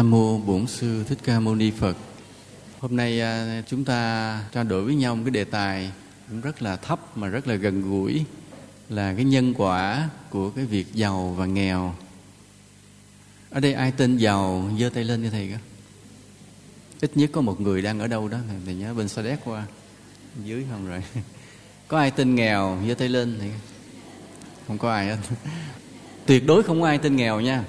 Nam mô Bổn sư Thích Ca Mâu Ni Phật. Hôm nay à, chúng ta trao đổi với nhau một cái đề tài cũng rất là thấp mà rất là gần gũi, là cái nhân quả của cái việc giàu và nghèo. Ở đây ai tên giàu, giơ tay lên cho thầy cơ. Ít nhất có một người đang ở đâu đó, thầy nhớ bên Sa Đéc qua dưới không rồi. Có ai tên nghèo, giơ tay lên thầy? không có ai hết. Tuyệt đối không có ai tên nghèo nha.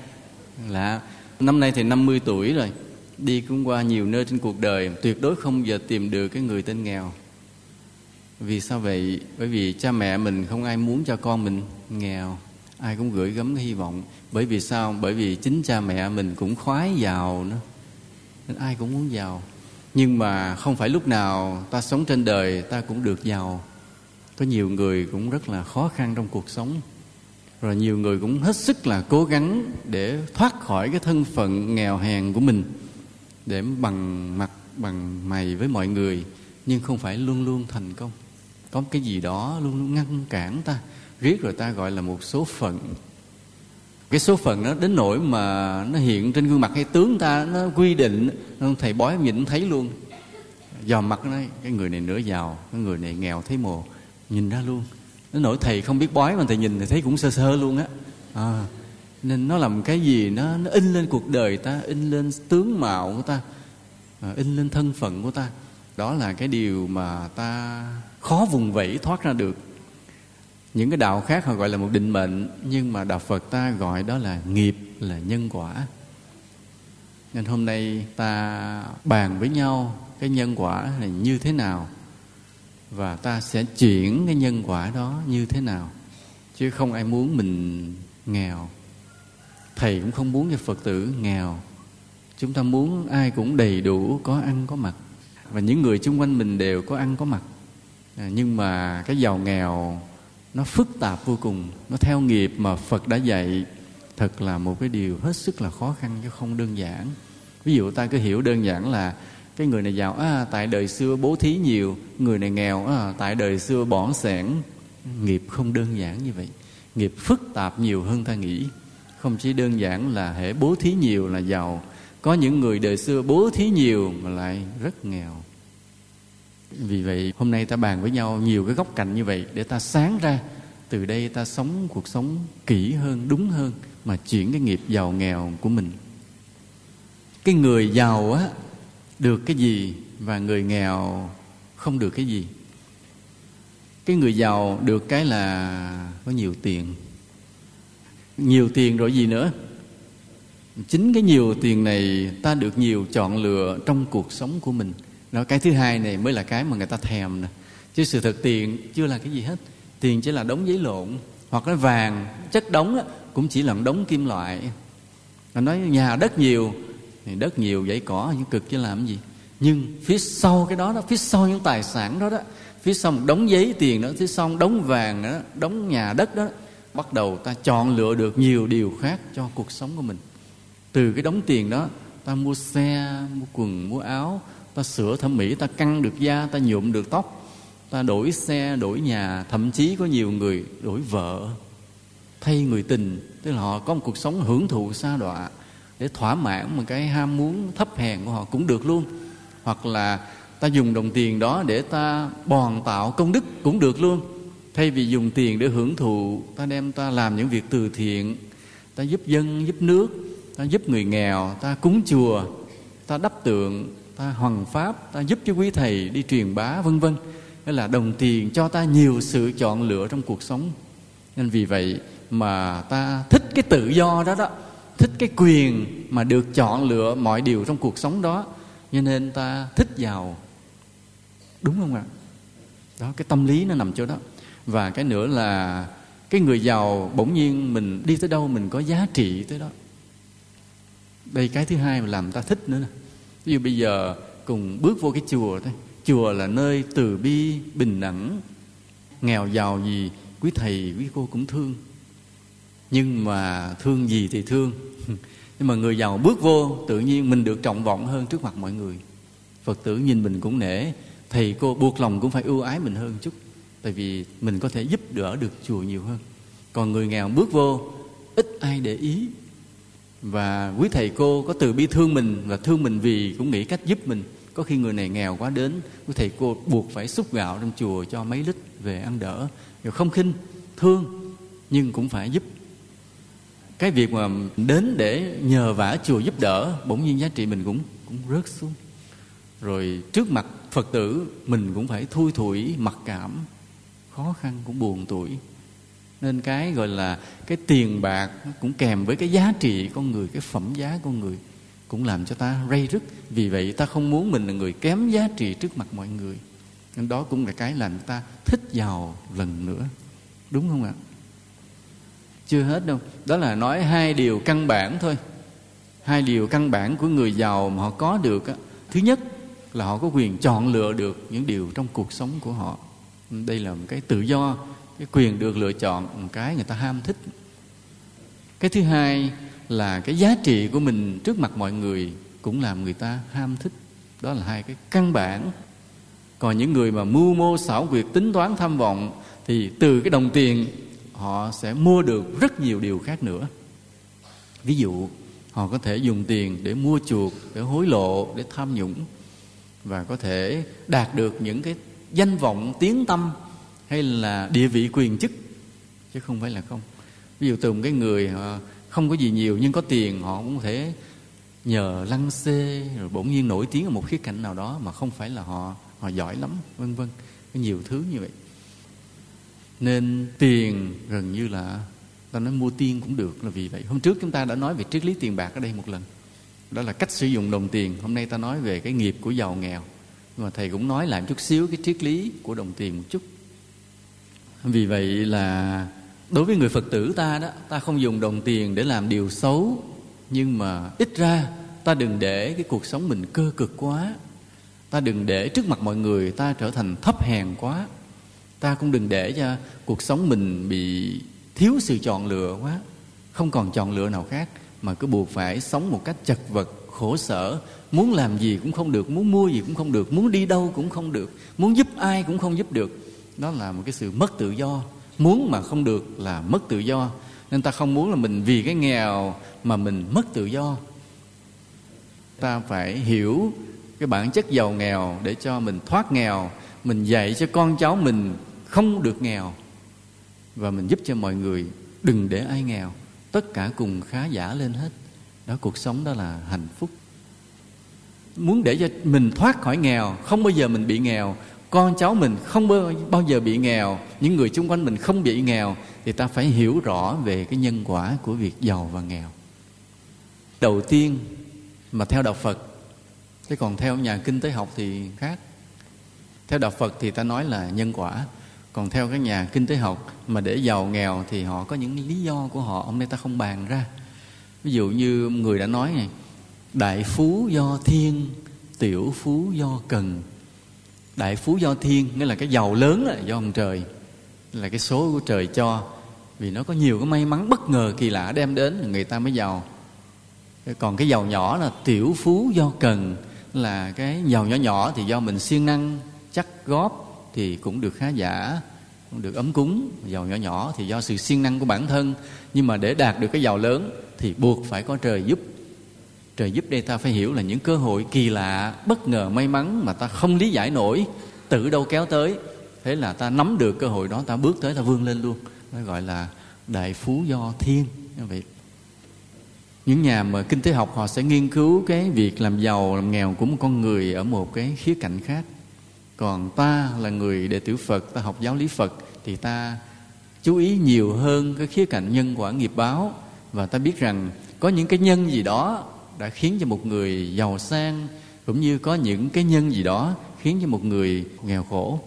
Là năm nay thì 50 tuổi rồi. Đi cũng qua nhiều nơi trên cuộc đời, tuyệt đối không giờ tìm được cái người tên nghèo. Vì sao vậy? Bởi vì cha mẹ mình không ai muốn cho con mình nghèo. Ai cũng gửi gắm cái hy vọng. Bởi vì sao? Bởi vì chính cha mẹ mình cũng khoái giàu nữa. Nên ai cũng muốn giàu. Nhưng mà không phải lúc nào ta sống trên đời, ta cũng được giàu. Có nhiều người cũng rất là khó khăn trong cuộc sống rồi nhiều người cũng hết sức là cố gắng để thoát khỏi cái thân phận nghèo hèn của mình, để bằng mặt, bằng mày với mọi người, nhưng không phải luôn luôn thành công. Có cái gì đó luôn luôn ngăn cản ta, riết rồi ta gọi là một số phận. Cái số phận nó đến nỗi mà nó hiện trên gương mặt hay tướng ta, nó quy định thầy bói nhìn thấy luôn. Dò mặt nó, cái người này nửa giàu, cái người này nghèo thấy mồ, nhìn ra luôn nó nỗi thầy không biết bói mà thầy nhìn thì thấy cũng sơ sơ luôn á. À, nên nó làm cái gì nó nó in lên cuộc đời ta in lên tướng mạo của ta à, in lên thân phận của ta. Đó là cái điều mà ta khó vùng vẫy thoát ra được. Những cái đạo khác họ gọi là một định mệnh nhưng mà đạo phật ta gọi đó là nghiệp là nhân quả. Nên hôm nay ta bàn với nhau cái nhân quả là như thế nào và ta sẽ chuyển cái nhân quả đó như thế nào? Chứ không ai muốn mình nghèo. Thầy cũng không muốn cho phật tử nghèo. Chúng ta muốn ai cũng đầy đủ có ăn có mặc. Và những người xung quanh mình đều có ăn có mặc. À, nhưng mà cái giàu nghèo nó phức tạp vô cùng. Nó theo nghiệp mà phật đã dạy. Thật là một cái điều hết sức là khó khăn chứ không đơn giản. Ví dụ ta cứ hiểu đơn giản là cái người này giàu à, tại đời xưa bố thí nhiều. Người này nghèo à, tại đời xưa bỏ sẻn. Nghiệp không đơn giản như vậy. Nghiệp phức tạp nhiều hơn ta nghĩ. Không chỉ đơn giản là hệ bố thí nhiều là giàu. Có những người đời xưa bố thí nhiều mà lại rất nghèo. Vì vậy hôm nay ta bàn với nhau nhiều cái góc cạnh như vậy để ta sáng ra. Từ đây ta sống cuộc sống kỹ hơn đúng hơn mà chuyển cái nghiệp giàu nghèo của mình. Cái người giàu á được cái gì và người nghèo không được cái gì? Cái người giàu được cái là có nhiều tiền. Nhiều tiền rồi gì nữa? Chính cái nhiều tiền này ta được nhiều chọn lựa trong cuộc sống của mình. Đó cái thứ hai này mới là cái mà người ta thèm nè. Chứ sự thật tiền chưa là cái gì hết. Tiền chỉ là đống giấy lộn, hoặc là vàng, chất đống cũng chỉ là đống kim loại. Nó nói nhà đất nhiều đất nhiều dãy cỏ, những cực chứ làm cái gì? Nhưng phía sau cái đó đó, phía sau những tài sản đó đó, phía sau một đống giấy tiền đó, phía sau một đống vàng đó, đống nhà đất đó, bắt đầu ta chọn lựa được nhiều điều khác cho cuộc sống của mình. Từ cái đống tiền đó, ta mua xe, mua quần, mua áo, ta sửa thẩm mỹ, ta căng được da, ta nhuộm được tóc, ta đổi xe, đổi nhà, thậm chí có nhiều người đổi vợ. Thay người tình, tức là họ có một cuộc sống hưởng thụ xa đọa để thỏa mãn một cái ham muốn thấp hèn của họ cũng được luôn. Hoặc là ta dùng đồng tiền đó để ta bòn tạo công đức cũng được luôn. Thay vì dùng tiền để hưởng thụ, ta đem ta làm những việc từ thiện. Ta giúp dân, giúp nước, ta giúp người nghèo, ta cúng chùa, ta đắp tượng, ta hoằng pháp, ta giúp cho quý thầy đi truyền bá, vân vân. Đó là đồng tiền cho ta nhiều sự chọn lựa trong cuộc sống. Nên vì vậy mà ta thích cái tự do đó đó thích cái quyền mà được chọn lựa mọi điều trong cuộc sống đó, cho nên ta thích giàu. Đúng không ạ? Đó, cái tâm lý nó nằm chỗ đó. Và cái nữa là cái người giàu bỗng nhiên mình đi tới đâu mình có giá trị tới đó. Đây cái thứ hai mà làm ta thích nữa nè. Ví dụ bây giờ cùng bước vô cái chùa thôi. Chùa là nơi từ bi, bình đẳng. Nghèo giàu gì quý thầy, quý cô cũng thương nhưng mà thương gì thì thương. Nhưng mà người giàu bước vô, tự nhiên mình được trọng vọng hơn trước mặt mọi người. Phật tử nhìn mình cũng nể, thầy cô buộc lòng cũng phải ưu ái mình hơn chút. Tại vì mình có thể giúp đỡ được chùa nhiều hơn. Còn người nghèo bước vô, ít ai để ý. Và quý thầy cô có từ bi thương mình và thương mình vì cũng nghĩ cách giúp mình. Có khi người này nghèo quá đến, quý thầy cô buộc phải xúc gạo trong chùa cho mấy lít về ăn đỡ. Rồi không khinh, thương, nhưng cũng phải giúp cái việc mà đến để nhờ vả chùa giúp đỡ, bỗng nhiên giá trị mình cũng cũng rớt xuống. Rồi trước mặt phật tử, mình cũng phải thui thủi, mặc cảm, khó khăn cũng buồn tuổi. Nên cái gọi là cái tiền bạc cũng kèm với cái giá trị con người, cái phẩm giá con người cũng làm cho ta rây rứt. Vì vậy ta không muốn mình là người kém giá trị trước mặt mọi người. Nên đó cũng là cái làm ta thích giàu lần nữa. Đúng không ạ? Chưa hết đâu. Đó là nói hai điều căn bản thôi. Hai điều căn bản của người giàu mà họ có được thứ nhất là họ có quyền chọn lựa được những điều trong cuộc sống của họ. Đây là một cái tự do, cái quyền được lựa chọn, một cái người ta ham thích. Cái thứ hai là cái giá trị của mình trước mặt mọi người cũng làm người ta ham thích. Đó là hai cái căn bản. Còn những người mà mưu mô xảo quyệt tính toán tham vọng thì từ cái đồng tiền họ sẽ mua được rất nhiều điều khác nữa. Ví dụ, họ có thể dùng tiền để mua chuộc, để hối lộ, để tham nhũng và có thể đạt được những cái danh vọng, tiếng tâm hay là địa vị quyền chức, chứ không phải là không. Ví dụ từ một cái người họ không có gì nhiều nhưng có tiền, họ cũng có thể nhờ lăng xê rồi bỗng nhiên nổi tiếng ở một khía cạnh nào đó mà không phải là họ họ giỏi lắm, vân vân. Có nhiều thứ như vậy nên tiền gần như là, ta nói mua tiên cũng được là vì vậy. Hôm trước chúng ta đã nói về triết lý tiền bạc ở đây một lần. Đó là cách sử dụng đồng tiền. Hôm nay ta nói về cái nghiệp của giàu nghèo. Nhưng mà thầy cũng nói lại một chút xíu cái triết lý của đồng tiền một chút. Vì vậy là đối với người phật tử ta đó, ta không dùng đồng tiền để làm điều xấu. Nhưng mà ít ra, ta đừng để cái cuộc sống mình cơ cực quá. Ta đừng để trước mặt mọi người ta trở thành thấp hèn quá ta cũng đừng để cho cuộc sống mình bị thiếu sự chọn lựa quá. Không còn chọn lựa nào khác, mà cứ buộc phải sống một cách chật vật, khổ sở. Muốn làm gì cũng không được, muốn mua gì cũng không được, muốn đi đâu cũng không được, muốn giúp ai cũng không giúp được. Đó là một cái sự mất tự do. Muốn mà không được là mất tự do. Nên ta không muốn là mình vì cái nghèo mà mình mất tự do. Ta phải hiểu cái bản chất giàu nghèo để cho mình thoát nghèo, mình dạy cho con cháu mình không được nghèo. Và mình giúp cho mọi người, đừng để ai nghèo. Tất cả cùng khá giả lên hết. Đó, cuộc sống đó là hạnh phúc. Muốn để cho mình thoát khỏi nghèo, không bao giờ mình bị nghèo. Con cháu mình không bao giờ bị nghèo. Những người xung quanh mình không bị nghèo. Thì ta phải hiểu rõ về cái nhân quả của việc giàu và nghèo. Đầu tiên, mà theo đạo phật, thế còn theo nhà kinh tế học thì khác. Theo đạo phật thì ta nói là nhân quả còn theo các nhà kinh tế học mà để giàu nghèo thì họ có những lý do của họ hôm nay ta không bàn ra. Ví dụ như người đã nói này, đại phú do thiên, tiểu phú do cần. Đại phú do thiên nghĩa là cái giàu lớn là do ông trời, là cái số của trời cho. Vì nó có nhiều cái may mắn bất ngờ kỳ lạ đem đến người ta mới giàu. Còn cái giàu nhỏ là tiểu phú do cần, là cái giàu nhỏ nhỏ thì do mình siêng năng, chắc góp thì cũng được khá giả, cũng được ấm cúng. Giàu nhỏ nhỏ thì do sự siêng năng của bản thân. Nhưng mà để đạt được cái giàu lớn thì buộc phải có trời giúp. Trời giúp đây ta phải hiểu là những cơ hội kỳ lạ, bất ngờ may mắn mà ta không lý giải nổi, tự đâu kéo tới. Thế là ta nắm được cơ hội đó, ta bước tới, ta vươn lên luôn. Nó gọi là đại phú do thiên. Như vậy, những nhà mà kinh tế học họ sẽ nghiên cứu cái việc làm giàu, làm nghèo của một con người ở một cái khía cạnh khác còn ta là người đệ tử phật, ta học giáo lý phật, thì ta chú ý nhiều hơn cái khía cạnh nhân quả nghiệp báo. Và ta biết rằng có những cái nhân gì đó đã khiến cho một người giàu sang, cũng như có những cái nhân gì đó khiến cho một người nghèo khổ.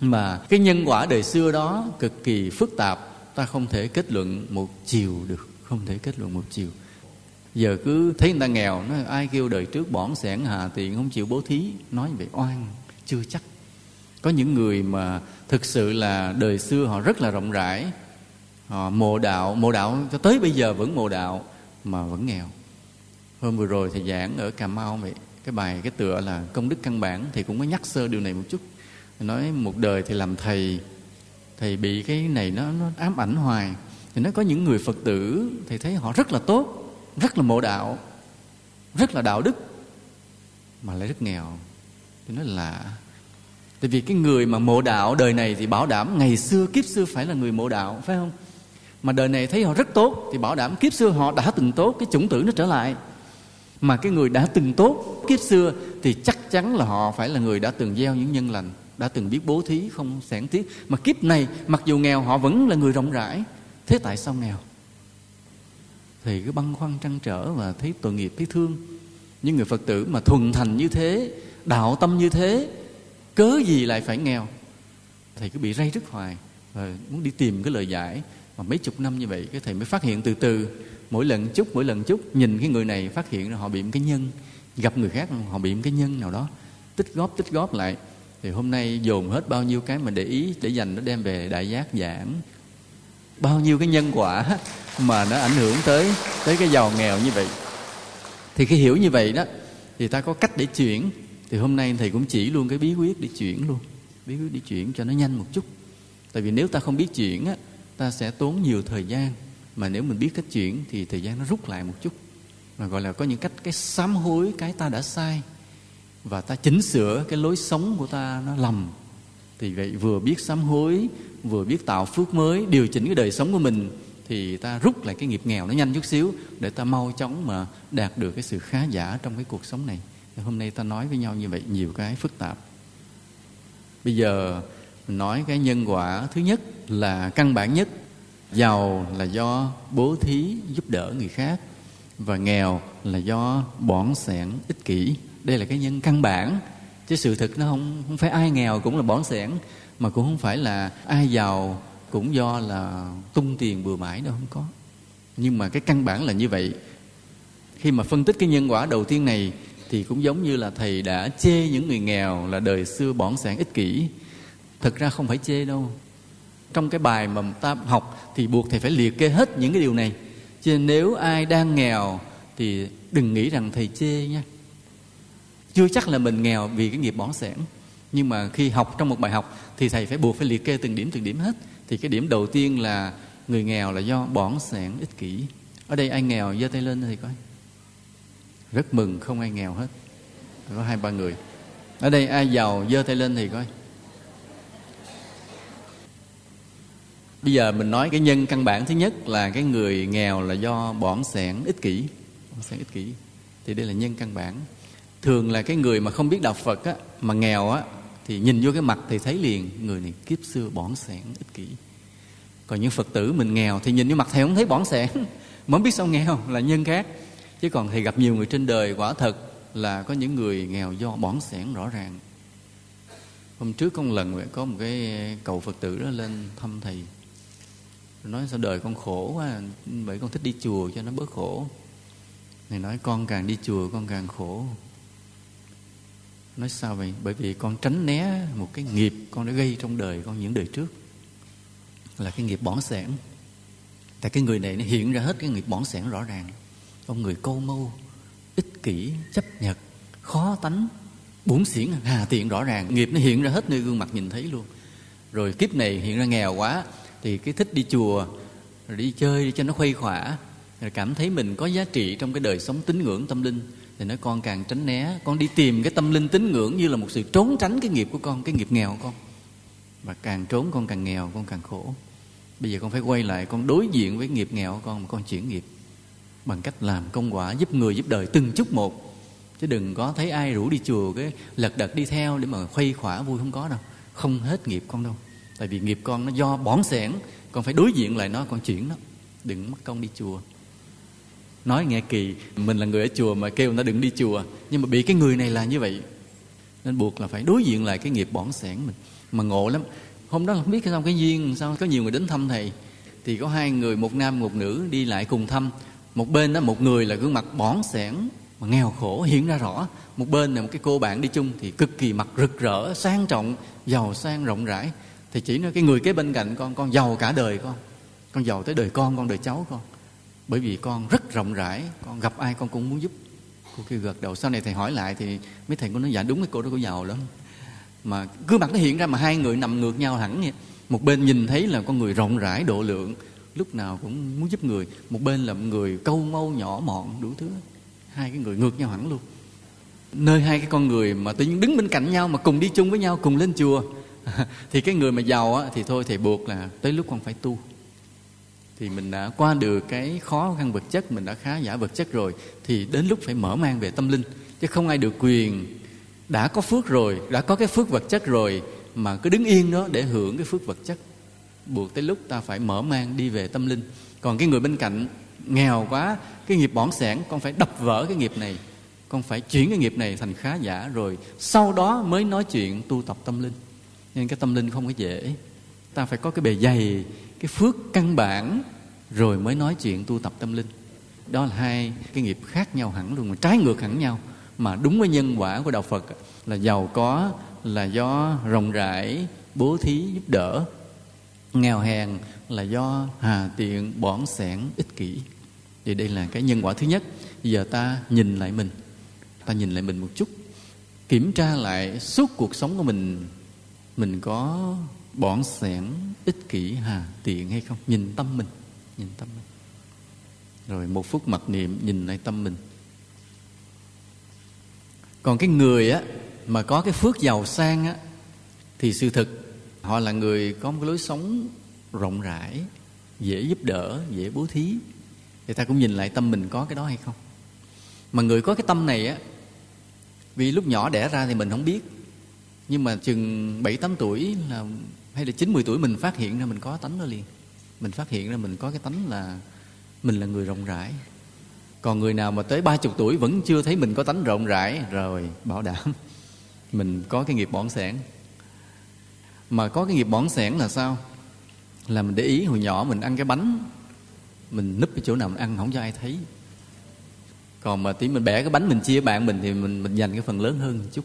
Mà cái nhân quả đời xưa đó cực kỳ phức tạp, ta không thể kết luận một chiều được, không thể kết luận một chiều. Giờ cứ thấy người ta nghèo nó ai kêu đời trước bỏn sẻn hà tiện không chịu bố thí, nói về oan chưa chắc. Có những người mà thực sự là đời xưa họ rất là rộng rãi. Họ mộ đạo mộ đạo cho tới bây giờ vẫn mộ đạo mà vẫn nghèo. Hôm vừa rồi thầy giảng ở cà mau vậy, cái bài cái tựa là công đức căn bản thì cũng có nhắc sơ điều này một chút. Nói một đời thì làm thầy thầy bị cái này nó nó ám ảnh hoài. Thì nó có những người phật tử, thầy thấy họ rất là tốt, rất là mộ đạo, rất là đạo đức, mà lại rất nghèo tôi nói là, tại vì cái người mà mộ đạo đời này thì bảo đảm ngày xưa kiếp xưa phải là người mộ đạo, phải không? Mà đời này thấy họ rất tốt thì bảo đảm kiếp xưa họ đã từng tốt, cái chủng tử nó trở lại. Mà cái người đã từng tốt kiếp xưa thì chắc chắn là họ phải là người đã từng gieo những nhân lành, đã từng biết bố thí không sản tiết mà kiếp này, mặc dù nghèo, họ vẫn là người rộng rãi. Thế tại sao nghèo? Thì cứ băn khoăn trăn trở và thấy tội nghiệp, thấy thương. Những người phật tử mà thuần thành như thế đạo tâm như thế, cớ gì lại phải nghèo? Thầy cứ bị ray rứt hoài và muốn đi tìm cái lời giải. Mà mấy chục năm như vậy, cái thầy mới phát hiện từ từ. Mỗi lần chút, mỗi lần chút, nhìn cái người này phát hiện là họ bị một cái nhân, gặp người khác họ bị một cái nhân nào đó, tích góp tích góp lại. Thì hôm nay dồn hết bao nhiêu cái mà để ý để dành nó đem về đại giác giảng. Bao nhiêu cái nhân quả mà nó ảnh hưởng tới tới cái giàu nghèo như vậy. Thì khi hiểu như vậy đó, thì ta có cách để chuyển thì hôm nay thầy cũng chỉ luôn cái bí quyết để chuyển luôn. Bí quyết để chuyển cho nó nhanh một chút. Tại vì nếu ta không biết chuyển á, ta sẽ tốn nhiều thời gian. Mà nếu mình biết cách chuyển thì thời gian nó rút lại một chút. Mà gọi là có những cách, cái sám hối cái ta đã sai. Và ta chỉnh sửa cái lối sống của ta nó lầm. Thì vậy vừa biết sám hối, vừa biết tạo phước mới, điều chỉnh cái đời sống của mình, thì ta rút lại cái nghiệp nghèo nó nhanh chút xíu để ta mau chóng mà đạt được cái sự khá giả trong cái cuộc sống này hôm nay ta nói với nhau như vậy, nhiều cái phức tạp. Bây giờ mình nói cái nhân quả thứ nhất là căn bản nhất. Giàu là do bố thí giúp đỡ người khác và nghèo là do bỏn sẻn ích kỷ. Đây là cái nhân căn bản. Chứ sự thực nó không không phải ai nghèo cũng là bỏn sẻn, mà cũng không phải là ai giàu cũng do là tung tiền bừa bãi đâu, không có. Nhưng mà cái căn bản là như vậy. Khi mà phân tích cái nhân quả đầu tiên này thì cũng giống như là thầy đã chê những người nghèo là đời xưa bỏn sẻn ích kỷ. Thực ra không phải chê đâu. Trong cái bài mà ta học thì buộc thầy phải liệt kê hết những cái điều này. Cho nên nếu ai đang nghèo thì đừng nghĩ rằng thầy chê nha. Chưa chắc là mình nghèo vì cái nghiệp bỏn sẻn. Nhưng mà khi học trong một bài học thì thầy phải buộc phải liệt kê từng điểm từng điểm hết. Thì cái điểm đầu tiên là người nghèo là do bỏn sẻn ích kỷ. Ở đây ai nghèo giơ tay lên thì coi rất mừng không ai nghèo hết. Có hai, ba người. Ở đây ai giàu, giơ tay lên thì coi. Bây giờ mình nói cái nhân căn bản thứ nhất là cái người nghèo là do bỏng sẻn ích kỷ. Bỏng sẻn ích kỷ. Thì đây là nhân căn bản. Thường là cái người mà không biết đạo phật á, mà nghèo á, thì nhìn vô cái mặt thì thấy liền, người này kiếp xưa bỏn sẻn ích kỷ. Còn những phật tử mình nghèo thì nhìn vô mặt thầy không thấy bỏn sẻn. Mà không biết sao nghèo, là nhân khác chứ còn thầy gặp nhiều người trên đời quả thật là có những người nghèo do bỏng sẻn rõ ràng. Hôm trước con lần có một cái cầu phật tử đó lên thăm thầy. Nói sao đời con khổ quá, bởi con thích đi chùa cho nó bớt khổ. Này nói, con càng đi chùa con càng khổ. Nói sao vậy? Bởi vì con tránh né một cái nghiệp con đã gây trong đời con những đời trước. Là cái nghiệp bỏng sẻn. Tại cái người này nó hiện ra hết cái nghiệp bỏng sẻn rõ ràng con người câu mâu, ích kỷ, chấp nhật, khó tánh. Bốn xỉn hà tiện rõ ràng, nghiệp nó hiện ra hết nơi gương mặt nhìn thấy luôn. Rồi kiếp này hiện ra nghèo quá, thì cái thích đi chùa rồi đi chơi đi cho nó khuây khỏa, rồi cảm thấy mình có giá trị trong cái đời sống tín ngưỡng tâm linh. Thì nói, con càng tránh né, con đi tìm cái tâm linh tín ngưỡng như là một sự trốn tránh cái nghiệp của con, cái nghiệp nghèo của con. Và càng trốn con càng nghèo, con càng khổ. Bây giờ con phải quay lại, con đối diện với nghiệp nghèo của con mà con chuyển nghiệp bằng cách làm công quả giúp người giúp đời từng chút một. Chứ đừng có thấy ai rủ đi chùa cái lật đật đi theo để mà khuây khỏa vui không có đâu. Không hết nghiệp con đâu. Tại vì nghiệp con nó do bỏng sẻn, con phải đối diện lại nó, con chuyển nó. Đừng mất công đi chùa. Nói nghe kỳ, mình là người ở chùa mà kêu nó đừng đi chùa, nhưng mà bị cái người này là như vậy, nên buộc là phải đối diện lại cái nghiệp bỏng sẻn mình. Mà ngộ lắm. Hôm đó không biết sao, cái duyên sao, có nhiều người đến thăm thầy. Thì có hai người, một nam, một nữ, đi lại cùng thăm một bên đó một người là gương mặt bỏn sẻn mà nghèo khổ hiện ra rõ. Một bên là một cái cô bạn đi chung thì cực kỳ mặt rực rỡ, sang trọng, giàu sang, rộng rãi. Thì chỉ nói cái người kế bên cạnh con con giàu cả đời con. Con giàu tới đời con con đời cháu con. Bởi vì con rất rộng rãi, con gặp ai con cũng muốn giúp. Cô kia gật đầu, sau này thầy hỏi lại thì mấy thầy có nói dạ đúng cái cô đó cô giàu lắm. Mà gương mặt nó hiện ra mà hai người nằm ngược nhau hẳn vậy. Một bên nhìn thấy là con người rộng rãi, độ lượng lúc nào cũng muốn giúp người. Một bên là người câu mâu nhỏ mọn đủ thứ. Hai cái người ngược nhau hẳn luôn. Nơi hai cái con người mà tự nhiên đứng bên cạnh nhau mà cùng đi chung với nhau cùng lên chùa thì cái người mà giàu á, thì thôi thì buộc là tới lúc con phải tu. Thì mình đã qua được cái khó khăn vật chất mình đã khá giả vật chất rồi thì đến lúc phải mở mang về tâm linh. Chứ không ai được quyền đã có phước rồi đã có cái phước vật chất rồi mà cứ đứng yên đó để hưởng cái phước vật chất buộc tới lúc ta phải mở mang đi về tâm linh. Còn cái người bên cạnh nghèo quá, cái nghiệp bỏng sẻn, con phải đập vỡ cái nghiệp này. Con phải chuyển cái nghiệp này thành khá giả rồi sau đó mới nói chuyện tu tập tâm linh. Nên cái tâm linh không có dễ. Ta phải có cái bề dày, cái phước căn bản rồi mới nói chuyện tu tập tâm linh. Đó là hai cái nghiệp khác nhau hẳn luôn, mà trái ngược hẳn nhau. Mà đúng với nhân quả của đạo phật là giàu có, là do rộng rãi, bố thí giúp đỡ nghèo hèn là do hà tiện bỏn sẻn ích kỷ. Thì đây là cái nhân quả thứ nhất. Giờ ta nhìn lại mình. Ta nhìn lại mình một chút. Kiểm tra lại suốt cuộc sống của mình mình có bỏn sẻn ích kỷ hà tiện hay không? Nhìn tâm mình, nhìn tâm mình. Rồi một phút mặc niệm, nhìn lại tâm mình. Còn cái người á, mà có cái phước giàu sang á, thì sự thực họ là người có một cái lối sống rộng rãi, dễ giúp đỡ, dễ bố thí. Thì ta cũng nhìn lại tâm mình có cái đó hay không? Mà người có cái tâm này á, vì lúc nhỏ đẻ ra thì mình không biết. Nhưng mà chừng bảy, tám tuổi là, hay là chín, mười tuổi mình phát hiện ra mình có tánh đó liền. Mình phát hiện ra mình có cái tánh là mình là người rộng rãi. Còn người nào mà tới ba chục tuổi vẫn chưa thấy mình có tánh rộng rãi, rồi bảo đảm mình có cái nghiệp bỏng sẻn mà có cái nghiệp bỏng sẻn là sao? Là mình để ý hồi nhỏ mình ăn cái bánh, mình núp cái chỗ nào mình ăn không cho ai thấy. Còn mà tí mình bẻ cái bánh mình chia bạn mình thì mình mình dành cái phần lớn hơn một chút.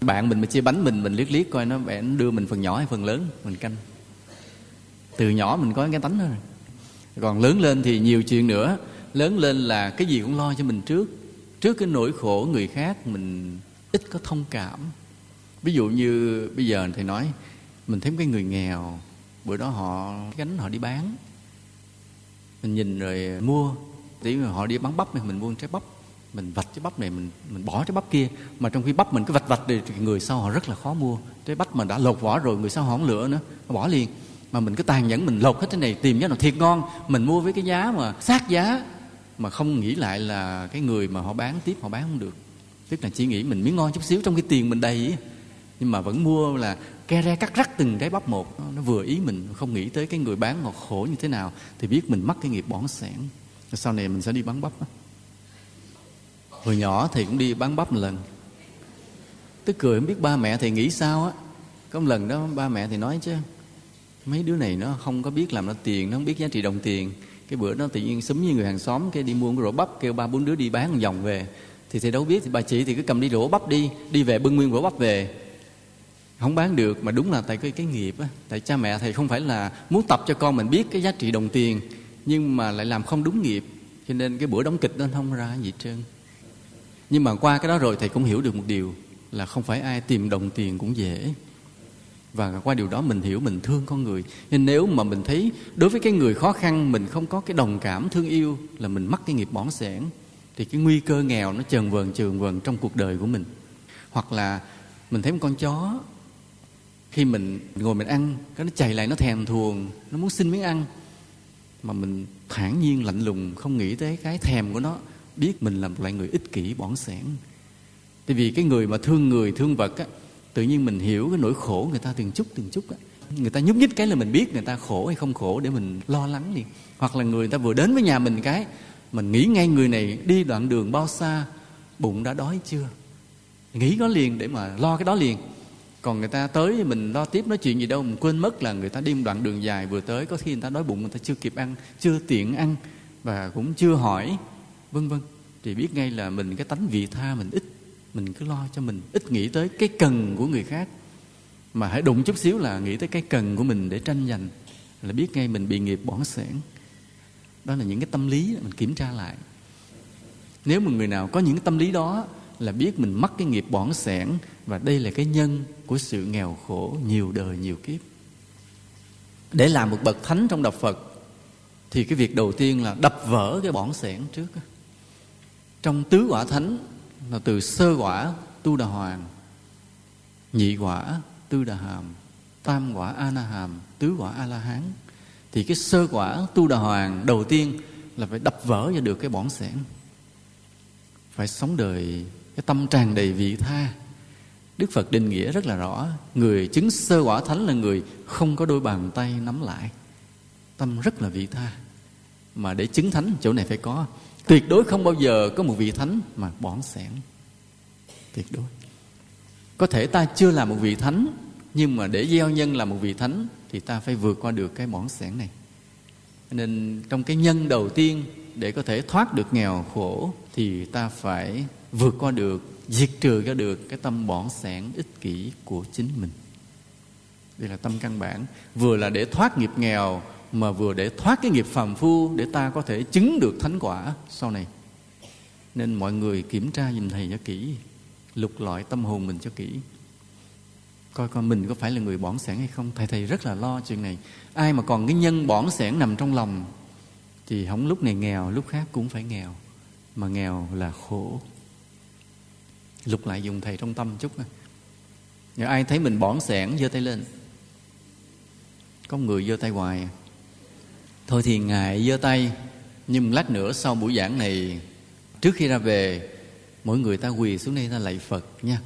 Bạn mình mà chia bánh mình mình liếc liếc coi nó bẻ, nó đưa mình phần nhỏ hay phần lớn, mình canh. Từ nhỏ mình có cái tánh đó rồi. Còn lớn lên thì nhiều chuyện nữa. Lớn lên là cái gì cũng lo cho mình trước. Trước cái nỗi khổ người khác mình ít có thông cảm ví dụ như bây giờ thầy nói, mình thấy cái người nghèo, bữa đó họ gánh họ đi bán. Mình nhìn rồi mua, tí họ đi bán bắp thì mình mua trái bắp. Mình vạch trái bắp này, mình mình bỏ trái bắp kia. Mà trong khi bắp mình cứ vạch vạch thì người sau họ rất là khó mua. Trái bắp mà đã lột vỏ rồi, người sau họ không lựa nữa, họ bỏ liền. Mà mình cứ tàn nhẫn, mình lột hết cái này, tìm giá nào thiệt ngon. Mình mua với cái giá mà sát giá, mà không nghĩ lại là cái người mà họ bán tiếp, họ bán không được. Tức là chỉ nghĩ mình miếng ngon chút xíu trong cái tiền mình đầy ấy nhưng mà vẫn mua là ke re cắt rắc từng cái bắp một. Nó vừa ý mình, không nghĩ tới cái người bán họ khổ như thế nào, thì biết mình mắc cái nghiệp bỏng sẻn. Sau này mình sẽ đi bán bắp đó. hồi nhỏ thì cũng đi bán bắp một lần. Tức cười không biết ba mẹ thì nghĩ sao á. Có một lần đó, ba mẹ thì nói chứ, mấy đứa này nó không có biết làm ra tiền, nó không biết giá trị đồng tiền. Cái bữa đó tự nhiên súng như người hàng xóm, cái đi mua một cái rổ bắp, kêu ba bốn đứa đi bán một vòng về. Thì thầy đâu biết, thì bà chị thì cứ cầm đi rổ bắp đi đi về bưng nguyên rổ bắp về không bán được, mà đúng là tại cái cái nghiệp á. Tại cha mẹ thầy không phải là muốn tập cho con mình biết cái giá trị đồng tiền, nhưng mà lại làm không đúng nghiệp, cho nên cái bữa đóng kịch nó không ra gì trơn. Nhưng mà qua cái đó rồi thầy cũng hiểu được một điều, là không phải ai tìm đồng tiền cũng dễ. Và qua điều đó mình hiểu, mình thương con người. Nên nếu mà mình thấy đối với cái người khó khăn, mình không có cái đồng cảm, thương yêu, là mình mắc cái nghiệp bỏng sẻn, thì cái nguy cơ nghèo nó trần vờn trườn vờn trong cuộc đời của mình. Hoặc là mình thấy một con chó khi mình ngồi mình ăn, cái nó chạy lại, nó thèm thuồng, nó muốn xin miếng ăn. Mà mình thản nhiên, lạnh lùng, không nghĩ tới cái thèm của nó, biết mình là một loại người ích kỷ, bỏng sẻn. Tại vì cái người mà thương người, thương vật á, tự nhiên mình hiểu cái nỗi khổ người ta từng chút từng chút á. Người ta nhúc nhích cái là mình biết người ta khổ hay không khổ để mình lo lắng liền. Hoặc là người ta vừa đến với nhà mình cái, mình nghĩ ngay người này đi đoạn đường bao xa, bụng đã đói chưa? Nghĩ nó liền để mà lo cái đó liền còn người ta tới thì mình lo tiếp nói chuyện gì đâu, mình quên mất là người ta đi một đoạn đường dài vừa tới, có khi người ta đói bụng, người ta chưa kịp ăn, chưa tiện ăn và cũng chưa hỏi, vân vân. Thì biết ngay là mình cái tánh vị tha mình ít, mình cứ lo cho mình, ít nghĩ tới cái cần của người khác. Mà hãy đụng chút xíu là nghĩ tới cái cần của mình để tranh giành, là biết ngay mình bị nghiệp bỏng sẻn đó là những cái tâm lý mình kiểm tra lại. Nếu mà người nào có những tâm lý đó, là biết mình mắc cái nghiệp bỏng sẻn và đây là cái nhân của sự nghèo khổ nhiều đời nhiều kiếp. Để làm một bậc thánh trong đạo phật, thì cái việc đầu tiên là đập vỡ cái bỏng sẻn trước trong tứ quả thánh là từ sơ quả tu đà hoàn, nhị quả tư đà hàm, tam quả a na hàm, tứ quả a la hán. Thì cái sơ quả tu đà hoàn đầu tiên là phải đập vỡ ra được cái bỏng sẻn. Phải sống đời cái tâm tràn đầy vị tha đức phật định nghĩa rất là rõ. Người chứng sơ quả thánh là người không có đôi bàn tay nắm lại. Tâm rất là vị tha. Mà để chứng thánh, chỗ này phải có. Tuyệt đối không bao giờ có một vị thánh mà bỏng sẻn tuyệt đối. Có thể ta chưa là một vị thánh, nhưng mà để gieo nhân là một vị thánh, thì ta phải vượt qua được cái bỏng sẻn này. Nên trong cái nhân đầu tiên, để có thể thoát được nghèo khổ, thì ta phải vượt qua được diệt trừ ra được cái tâm bỏng sẻn ích kỷ của chính mình. Đây là tâm căn bản. Vừa là để thoát nghiệp nghèo, mà vừa để thoát cái nghiệp phàm phu để ta có thể chứng được thánh quả sau này. Nên mọi người kiểm tra nhìn thầy cho kỹ, lục lọi tâm hồn mình cho kỹ. Coi coi mình có phải là người bỏng sẻn hay không. Thầy thầy rất là lo chuyện này. Ai mà còn cái nhân bỏng sẻn nằm trong lòng, thì không lúc này nghèo, lúc khác cũng phải nghèo. Mà nghèo là khổ lục lại dùng thầy trong tâm chút nếu ai thấy mình bỏng sẻn, giơ tay lên. Có người giơ tay hoài. Thôi thì ngài giơ tay, nhưng lát nữa sau buổi giảng này, trước khi ra về, mỗi người ta quỳ xuống đây ta lạy phật nha.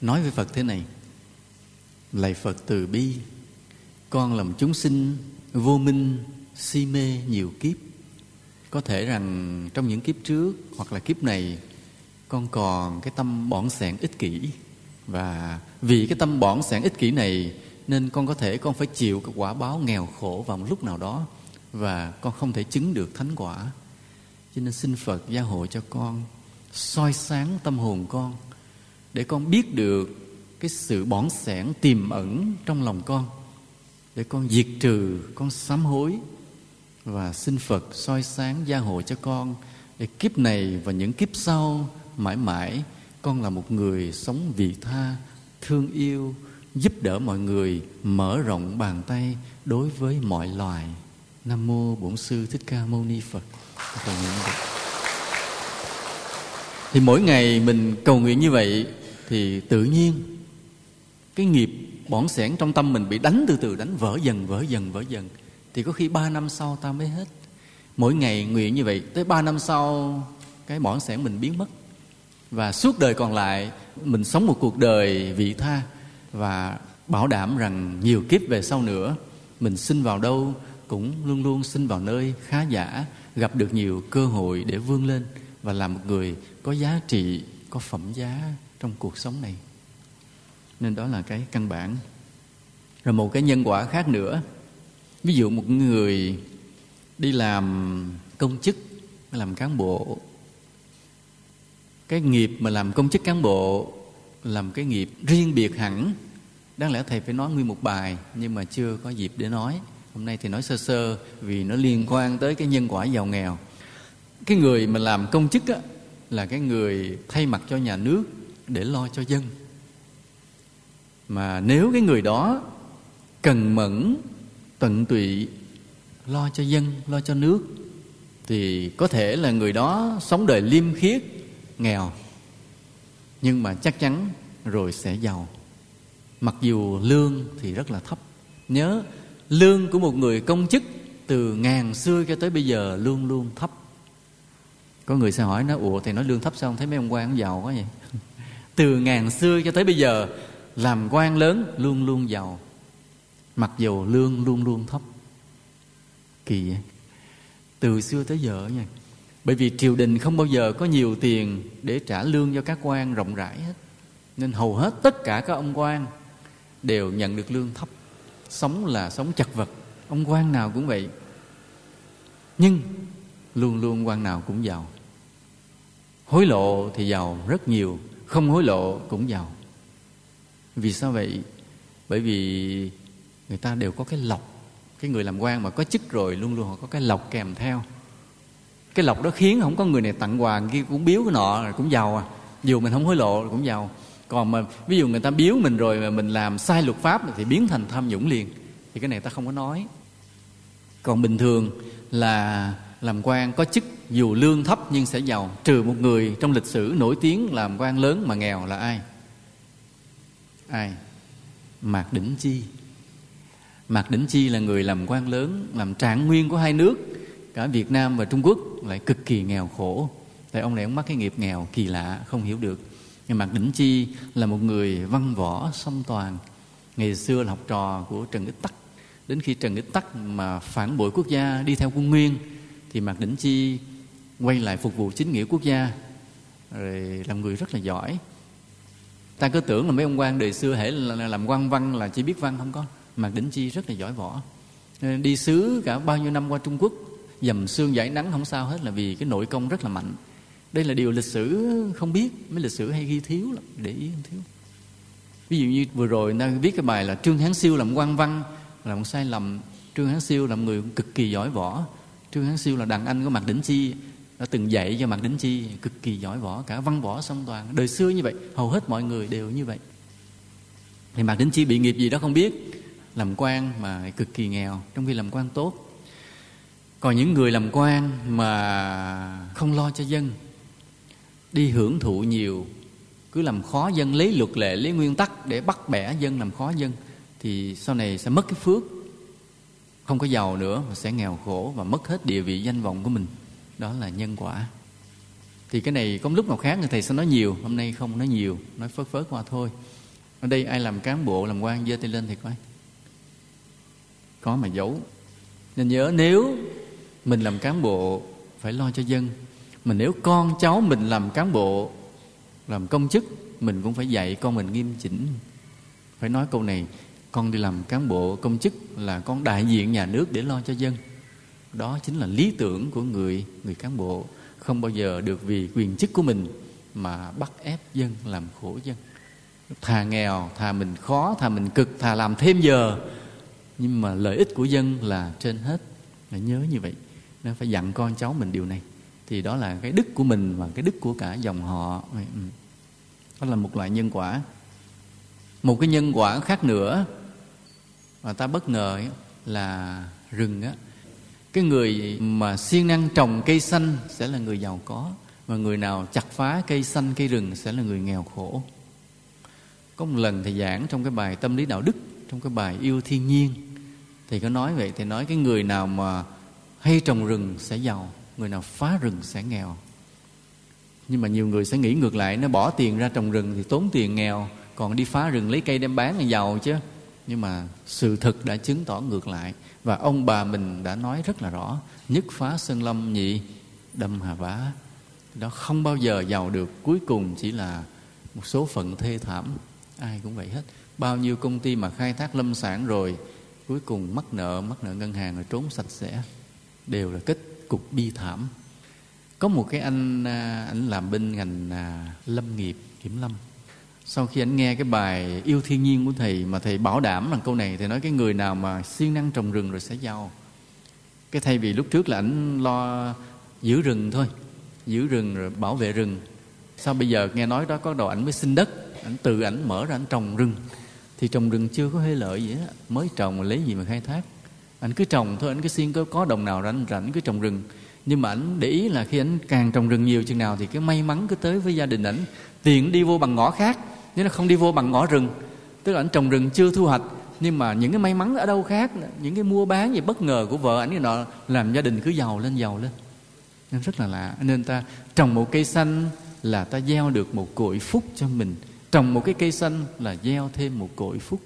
Nói với phật thế này, lạy phật từ bi, con làm chúng sinh vô minh, si mê nhiều kiếp. Có thể rằng trong những kiếp trước hoặc là kiếp này con còn cái tâm bỏng sẻn ích kỷ. Và vì cái tâm bỏng sẻn ích kỷ này nên con có thể, con phải chịu cái quả báo nghèo khổ vào một lúc nào đó và con không thể chứng được thánh quả. Cho nên xin phật gia hộ cho con soi sáng tâm hồn con để con biết được cái sự bỏng sẻn tiềm ẩn trong lòng con. Để con diệt trừ, con sám hối và xin Phật soi sáng gia hộ cho con để kiếp này và những kiếp sau mãi mãi. Con là một người sống vị tha, thương yêu, giúp đỡ mọi người, mở rộng bàn tay đối với mọi loài. Nam mô bổn sư thích ca mâu ni phật. Thì mỗi ngày mình cầu nguyện như vậy thì tự nhiên cái nghiệp bỏng sẻn trong tâm mình bị đánh từ từ, đánh vỡ dần vỡ dần vỡ dần. Thì có khi ba năm sau ta mới hết. Mỗi ngày nguyện như vậy, tới ba năm sau cái bỏng sẻn mình biến mất và suốt đời còn lại, mình sống một cuộc đời vị tha và bảo đảm rằng nhiều kiếp về sau nữa, mình sinh vào đâu cũng luôn luôn sinh vào nơi khá giả, gặp được nhiều cơ hội để vươn lên và làm một người có giá trị, có phẩm giá trong cuộc sống này. Nên đó là cái căn bản. Rồi một cái nhân quả khác nữa. Ví dụ một người đi làm công chức, làm cán bộ cái nghiệp mà làm công chức cán bộ làm cái nghiệp riêng biệt hẳn. Đáng lẽ thầy phải nói nguyên một bài nhưng mà chưa có dịp để nói. Hôm nay thì nói sơ sơ vì nó liên quan tới cái nhân quả giàu nghèo. Cái người mà làm công chức á, là cái người thay mặt cho nhà nước để lo cho dân. Mà nếu cái người đó cần mẫn tận tụy lo cho dân lo cho nước thì có thể là người đó sống đời liêm khiết nghèo, nhưng mà chắc chắn rồi sẽ giàu. Mặc dù lương thì rất là thấp. Nhớ, lương của một người công chức từ ngàn xưa cho tới bây giờ luôn luôn thấp. Có người sẽ hỏi nó, ủa thì nói lương thấp sao? Không thấy mấy ông quan giàu quá vậy. Từ ngàn xưa cho tới bây giờ, làm quan lớn luôn luôn giàu. Mặc dù lương luôn luôn thấp. Kỳ vậy. Từ xưa tới giờ nha bởi vì triều đình không bao giờ có nhiều tiền để trả lương cho các quan rộng rãi hết. Nên hầu hết tất cả các ông quan đều nhận được lương thấp. Sống là sống chật vật. Ông quan nào cũng vậy. Nhưng luôn luôn quan nào cũng giàu. Hối lộ thì giàu rất nhiều, không hối lộ cũng giàu. Vì sao vậy? Bởi vì người ta đều có cái lọc. Cái người làm quan mà có chức rồi, luôn luôn họ có cái lọc kèm theo cái lọc đó khiến không có người này tặng quà kia cũng biếu cái nọ cũng giàu à. Dù mình không hối lộ cũng giàu. Còn mà ví dụ người ta biếu mình rồi mà mình làm sai luật pháp thì biến thành tham nhũng liền, thì cái này ta không có nói. Còn bình thường là làm quan có chức dù lương thấp nhưng sẽ giàu, trừ một người trong lịch sử nổi tiếng làm quan lớn mà nghèo là ai? Ai? Mạc đỉnh chi. Mạc đỉnh chi là người làm quan lớn, làm trạng nguyên của hai nước, cả việt nam và trung quốc lại cực kỳ nghèo khổ. Tại ông này ông mắc cái nghiệp nghèo kỳ lạ, không hiểu được. Nhưng mạc đỉnh chi là một người văn võ song toàn. Ngày xưa là học trò của trần ích tắc. Đến khi trần ích tắc mà phản bội quốc gia đi theo quân nguyên, thì mạc đỉnh chi quay lại phục vụ chính nghĩa quốc gia, rồi làm người rất là giỏi. Ta cứ tưởng là mấy ông quan đời xưa hễ là làm quan văn là chỉ biết văn không có. Mạc đỉnh chi rất là giỏi võ. Đi sứ cả bao nhiêu năm qua trung quốc dầm xương giải nắng không sao hết là vì cái nội công rất là mạnh. Đây là điều lịch sử không biết, mấy lịch sử hay ghi thiếu lắm, để ý không thiếu. Ví dụ như vừa rồi ta viết cái bài là trương hán siêu làm quan văn, là một sai lầm. Trương hán siêu là một người cực kỳ giỏi võ. Trương hán siêu là đàn anh của mạc đỉnh chi, đã từng dạy cho mạc đỉnh chi, cực kỳ giỏi võ, cả văn võ song toàn. Đời xưa như vậy, hầu hết mọi người đều như vậy. Thì mạc đỉnh chi bị nghiệp gì đó không biết, làm quan mà cực kỳ nghèo, trong khi làm quan tốt còn những người làm quan mà không lo cho dân, đi hưởng thụ nhiều, cứ làm khó dân, lấy luật lệ, lấy nguyên tắc để bắt bẻ dân, làm khó dân, thì sau này sẽ mất cái phước. Không có giàu nữa mà sẽ nghèo khổ và mất hết địa vị danh vọng của mình. Đó là nhân quả. Thì cái này có lúc nào khác, người thầy sẽ nói nhiều, hôm nay không nói nhiều, nói phớt phớt qua thôi. Ở đây ai làm cán bộ, làm quan, giơ tay lên thì coi. Có mà giấu. Nên nhớ, nếu mình làm cán bộ phải lo cho dân. Mà nếu con cháu mình làm cán bộ, làm công chức, mình cũng phải dạy con mình nghiêm chỉnh. Phải nói câu này, con đi làm cán bộ công chức là con đại diện nhà nước để lo cho dân. Đó chính là lý tưởng của người người cán bộ. Không bao giờ được vì quyền chức của mình mà bắt ép dân, làm khổ dân. Thà nghèo, thà mình khó, thà mình cực, thà làm thêm giờ. Nhưng mà lợi ích của dân là trên hết. Phải nhớ như vậy nên phải dặn con cháu mình điều này. Thì đó là cái đức của mình và cái đức của cả dòng họ. Ừ. Đó là một loại nhân quả. Một cái nhân quả khác nữa mà ta bất ngờ là rừng á. Cái người mà siêng năng trồng cây xanh sẽ là người giàu có và người nào chặt phá cây xanh, cây rừng sẽ là người nghèo khổ. Có một lần thầy giảng trong cái bài tâm lý đạo đức, trong cái bài yêu thiên nhiên thì có nói vậy thì nói cái người nào mà hay trồng rừng sẽ giàu, người nào phá rừng sẽ nghèo. Nhưng mà nhiều người sẽ nghĩ ngược lại, nó bỏ tiền ra trồng rừng thì tốn tiền nghèo, còn đi phá rừng lấy cây đem bán là giàu chứ. Nhưng mà sự thực đã chứng tỏ ngược lại, và ông bà mình đã nói rất là rõ, nhất phá sơn lâm nhị, đâm hà bá. Đó không bao giờ giàu được, cuối cùng chỉ là một số phận thê thảm, ai cũng vậy hết. Bao nhiêu công ty mà khai thác lâm sản rồi, cuối cùng mắc nợ mắc nợ ngân hàng rồi trốn sạch sẽ đều là kết cục bi thảm. Có một cái anh à, anh làm bên ngành à, lâm nghiệp, kiểm lâm. Sau khi anh nghe cái bài yêu thiên nhiên của thầy mà thầy bảo đảm rằng câu này, thầy nói cái người nào mà siêng năng trồng rừng rồi sẽ giàu. Cái thay vì lúc trước là anh lo giữ rừng thôi, giữ rừng rồi bảo vệ rừng. Sao bây giờ nghe nói đó có đầu ảnh mới xin đất, ảnh tự ảnh mở ra ảnh trồng rừng. Thì trồng rừng chưa có hơi lợi gì hết, mới trồng mà lấy gì mà khai thác anh cứ trồng thôi anh cứ xin có, có đồng nào rảnh rảnh cứ trồng rừng. Nhưng mà anh để ý là khi anh càng trồng rừng nhiều chừng nào thì cái may mắn cứ tới với gia đình ảnh. Tiền đi vô bằng ngõ khác nghĩa là không đi vô bằng ngõ rừng. Tức là anh trồng rừng chưa thu hoạch nhưng mà những cái may mắn ở đâu khác những cái mua bán gì bất ngờ của vợ ảnh nọ làm gia đình cứ giàu lên giàu lên. Nên rất là lạ. Nên ta trồng một cây xanh là ta gieo được một cội phúc cho mình. Trồng một cái cây xanh là gieo thêm một cội phúc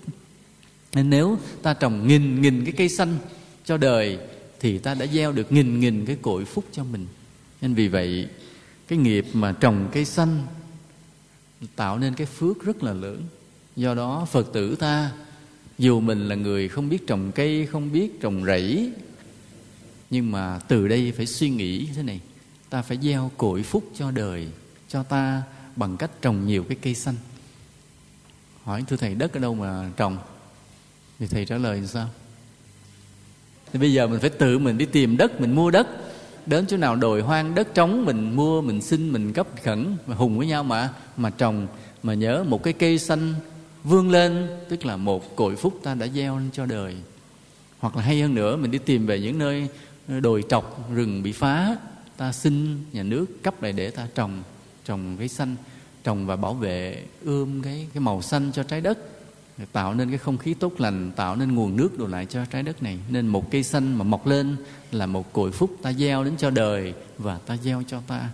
nên nếu ta trồng nghìn nghìn cái cây xanh cho đời, thì ta đã gieo được nghìn nghìn cái cội phúc cho mình. Nên vì vậy, cái nghiệp mà trồng cây xanh tạo nên cái phước rất là lớn. Do đó, phật tử ta, dù mình là người không biết trồng cây, không biết trồng rẫy, nhưng mà từ đây phải suy nghĩ thế này. Ta phải gieo cội phúc cho đời, cho ta bằng cách trồng nhiều cái cây xanh. Hỏi thưa thầy, đất ở đâu mà trồng? Thì thầy trả lời sao? Thì bây giờ mình phải tự mình đi tìm đất, mình mua đất. Đến chỗ nào đồi hoang, đất trống, mình mua, mình xin, mình cấp khẩn, mà hùng với nhau mà mà trồng, mà nhớ một cái cây xanh vươn lên, tức là một cội phúc ta đã gieo lên cho đời. Hoặc là hay hơn nữa, mình đi tìm về những nơi đồi trọc, rừng bị phá, ta xin nhà nước cấp lại để ta trồng trồng cái xanh, trồng và bảo vệ, ươm cái cái màu xanh cho trái đất tạo nên cái không khí tốt lành, tạo nên nguồn nước đồ lại cho trái đất này. Nên một cây xanh mà mọc lên là một cội phúc ta gieo đến cho đời và ta gieo cho ta.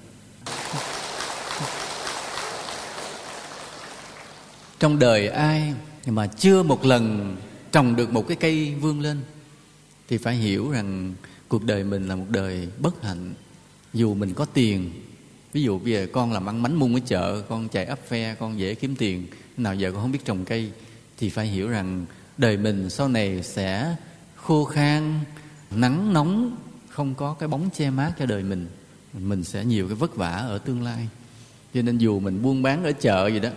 Trong đời ai mà chưa một lần trồng được một cái cây vươn lên thì phải hiểu rằng cuộc đời mình là một đời bất hạnh. Dù mình có tiền, ví dụ bây giờ con làm ăn bánh mung ở chợ, con chạy ấp phe con dễ kiếm tiền, nào giờ con không biết trồng cây thì phải hiểu rằng đời mình sau này sẽ khô khan, nắng nóng, không có cái bóng che mát cho đời mình. Mình sẽ nhiều cái vất vả ở tương lai. Cho nên dù mình buôn bán ở chợ gì đó,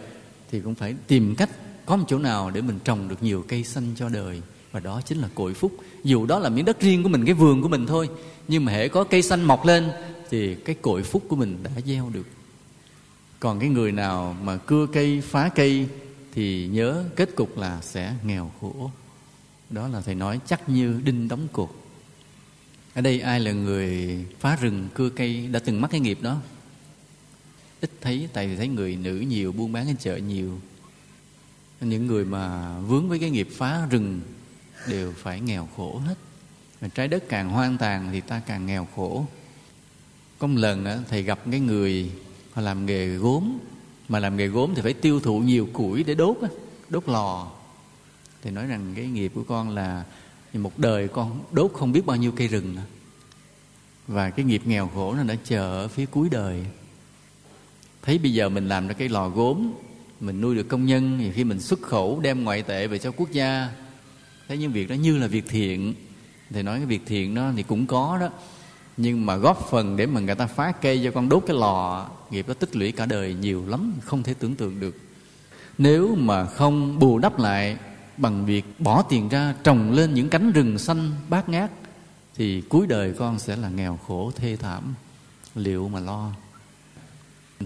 thì cũng phải tìm cách có một chỗ nào để mình trồng được nhiều cây xanh cho đời. Và đó chính là cội phúc. Dù đó là miếng đất riêng của mình, cái vườn của mình thôi, nhưng mà hễ có cây xanh mọc lên thì cái cội phúc của mình đã gieo được. Còn cái người nào mà cưa cây, phá cây thì nhớ kết cục là sẽ nghèo khổ. Đó là thầy nói, chắc như đinh đóng cột. Ở đây ai là người phá rừng, cưa cây đã từng mắc cái nghiệp đó? Ít thấy, tại vì thấy người nữ nhiều, buôn bán ở chợ nhiều. Những người mà vướng với cái nghiệp phá rừng đều phải nghèo khổ hết. Trái đất càng hoang tàn thì ta càng nghèo khổ. Có một lần thầy gặp cái người họ làm nghề gốm mà làm nghề gốm thì phải tiêu thụ nhiều củi để đốt đốt lò. Thì nói rằng cái nghiệp của con là một đời con đốt không biết bao nhiêu cây rừng và cái nghiệp nghèo khổ nó đã chờ ở phía cuối đời. Thấy bây giờ mình làm ra cái lò gốm, mình nuôi được công nhân, thì khi mình xuất khẩu đem ngoại tệ về cho quốc gia, thấy những việc đó như là việc thiện. Thì nói cái việc thiện đó thì cũng có đó nhưng mà góp phần để mà người ta phá cây cho con đốt cái lò, nghiệp đó tích lũy cả đời nhiều lắm, không thể tưởng tượng được. Nếu mà không bù đắp lại bằng việc bỏ tiền ra trồng lên những cánh rừng xanh bát ngát, thì cuối đời con sẽ là nghèo khổ, thê thảm. Liệu mà lo?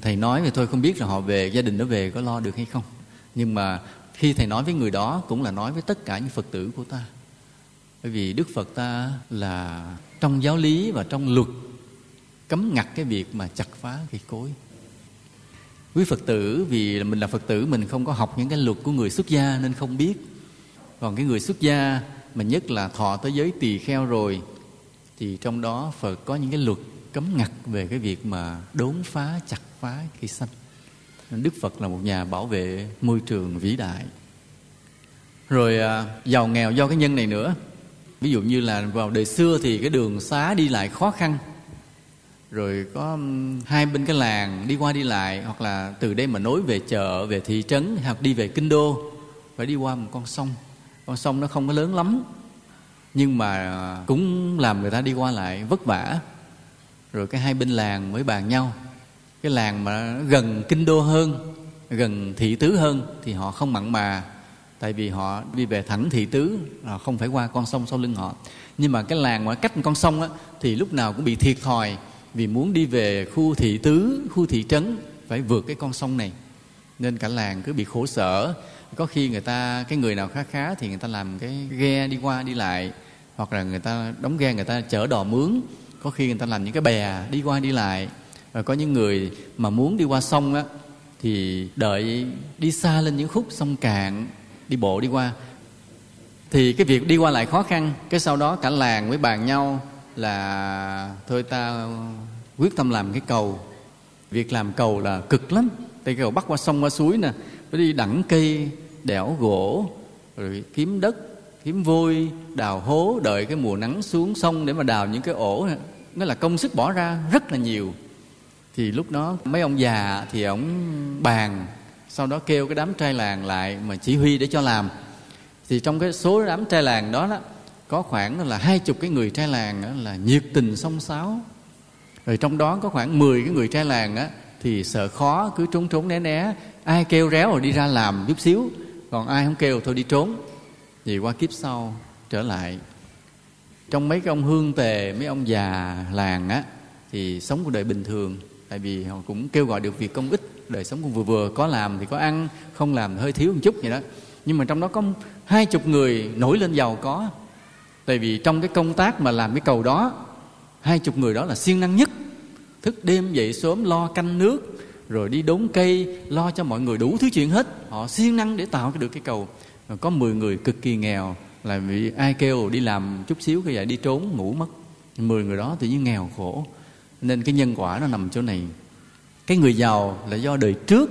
Thầy nói thì thôi, không biết là họ về, gia đình nó về có lo được hay không. Nhưng mà khi thầy nói với người đó, cũng là nói với tất cả những phật tử của ta bởi vì đức phật ta là trong giáo lý và trong luật cấm ngặt cái việc mà chặt phá cây cối. Quý phật tử, vì mình là phật tử, mình không có học những cái luật của người xuất gia nên không biết. Còn cái người xuất gia mà nhất là thọ tới giới tỳ kheo rồi, thì trong đó phật có những cái luật cấm ngặt về cái việc mà đốn phá, chặt phá cây xanh. Đức phật là một nhà bảo vệ môi trường vĩ đại. Rồi à, giàu nghèo do cái nhân này nữa ví dụ như là vào đời xưa thì cái đường xá đi lại khó khăn. Rồi có hai bên cái làng đi qua đi lại, hoặc là từ đây mà nối về chợ, về thị trấn, hoặc đi về kinh đô, phải đi qua một con sông. Con sông nó không có lớn lắm, nhưng mà à, cũng làm người ta đi qua lại vất vả. Rồi cái hai bên làng mới bàn nhau. Cái làng mà gần kinh đô hơn, gần thị tứ hơn thì họ không mặn mà tại vì họ đi về thẳng thị tứ là không phải qua con sông sau lưng họ. Nhưng mà cái làng mà cách con sông á, thì lúc nào cũng bị thiệt thòi vì muốn đi về khu thị tứ khu thị trấn phải vượt cái con sông này. Nên cả làng cứ bị khổ sở. Có khi người ta cái người nào khá khá thì người ta làm cái ghe đi qua đi lại hoặc là người ta đóng ghe người ta chở đò mướn. Có khi người ta làm những cái bè đi qua đi lại. Và có những người mà muốn đi qua sông á thì đợi đi xa lên những khúc sông cạn đi bộ, đi qua. Thì cái việc đi qua lại khó khăn, cái sau đó cả làng mới bàn nhau là thôi ta quyết tâm làm cái cầu. Việc làm cầu là cực lắm. Tại cầu bắt qua sông, qua suối nè, phải đi đẳng cây, đẽo gỗ, rồi kiếm đất, kiếm vôi, đào hố, đợi cái mùa nắng xuống sông để mà đào những cái ổ. Nó là công sức bỏ ra rất là nhiều. Thì lúc đó mấy ông già thì ổng bàn sau đó kêu cái đám trai làng lại mà chỉ huy để cho làm. Thì trong cái số đám trai làng đó, đó có khoảng là hai chục cái người trai làng đó là nhiệt tình song sáo rồi trong đó có khoảng 10 cái người trai làng á thì sợ khó cứ trốn trốn né né. Ai kêu réo rồi đi ra làm chút xíu còn ai không kêu thôi đi trốn. Vì qua kiếp sau trở lại trong mấy cái ông hương tề mấy ông già làng á thì sống cuộc đời bình thường tại vì họ cũng kêu gọi được việc công ích, đời sống cũng vừa vừa, có làm thì có ăn, không làm hơi thiếu một chút vậy đó. Nhưng mà trong đó có hai chục người nổi lên giàu có. Tại vì trong cái công tác mà làm cái cầu đó, hai chục người đó là siêng năng nhất. Thức đêm, dậy sớm, lo canh nước, rồi đi đốn cây, lo cho mọi người đủ thứ chuyện hết. Họ siêng năng để tạo được cái cầu. Rồi có 10 người cực kỳ nghèo, là vì ai kêu đi làm chút xíu cái vậy, đi trốn, ngủ mất. 10 người đó tự nhiên nghèo khổ nên cái nhân quả nó nằm chỗ này. Cái người giàu là do đời trước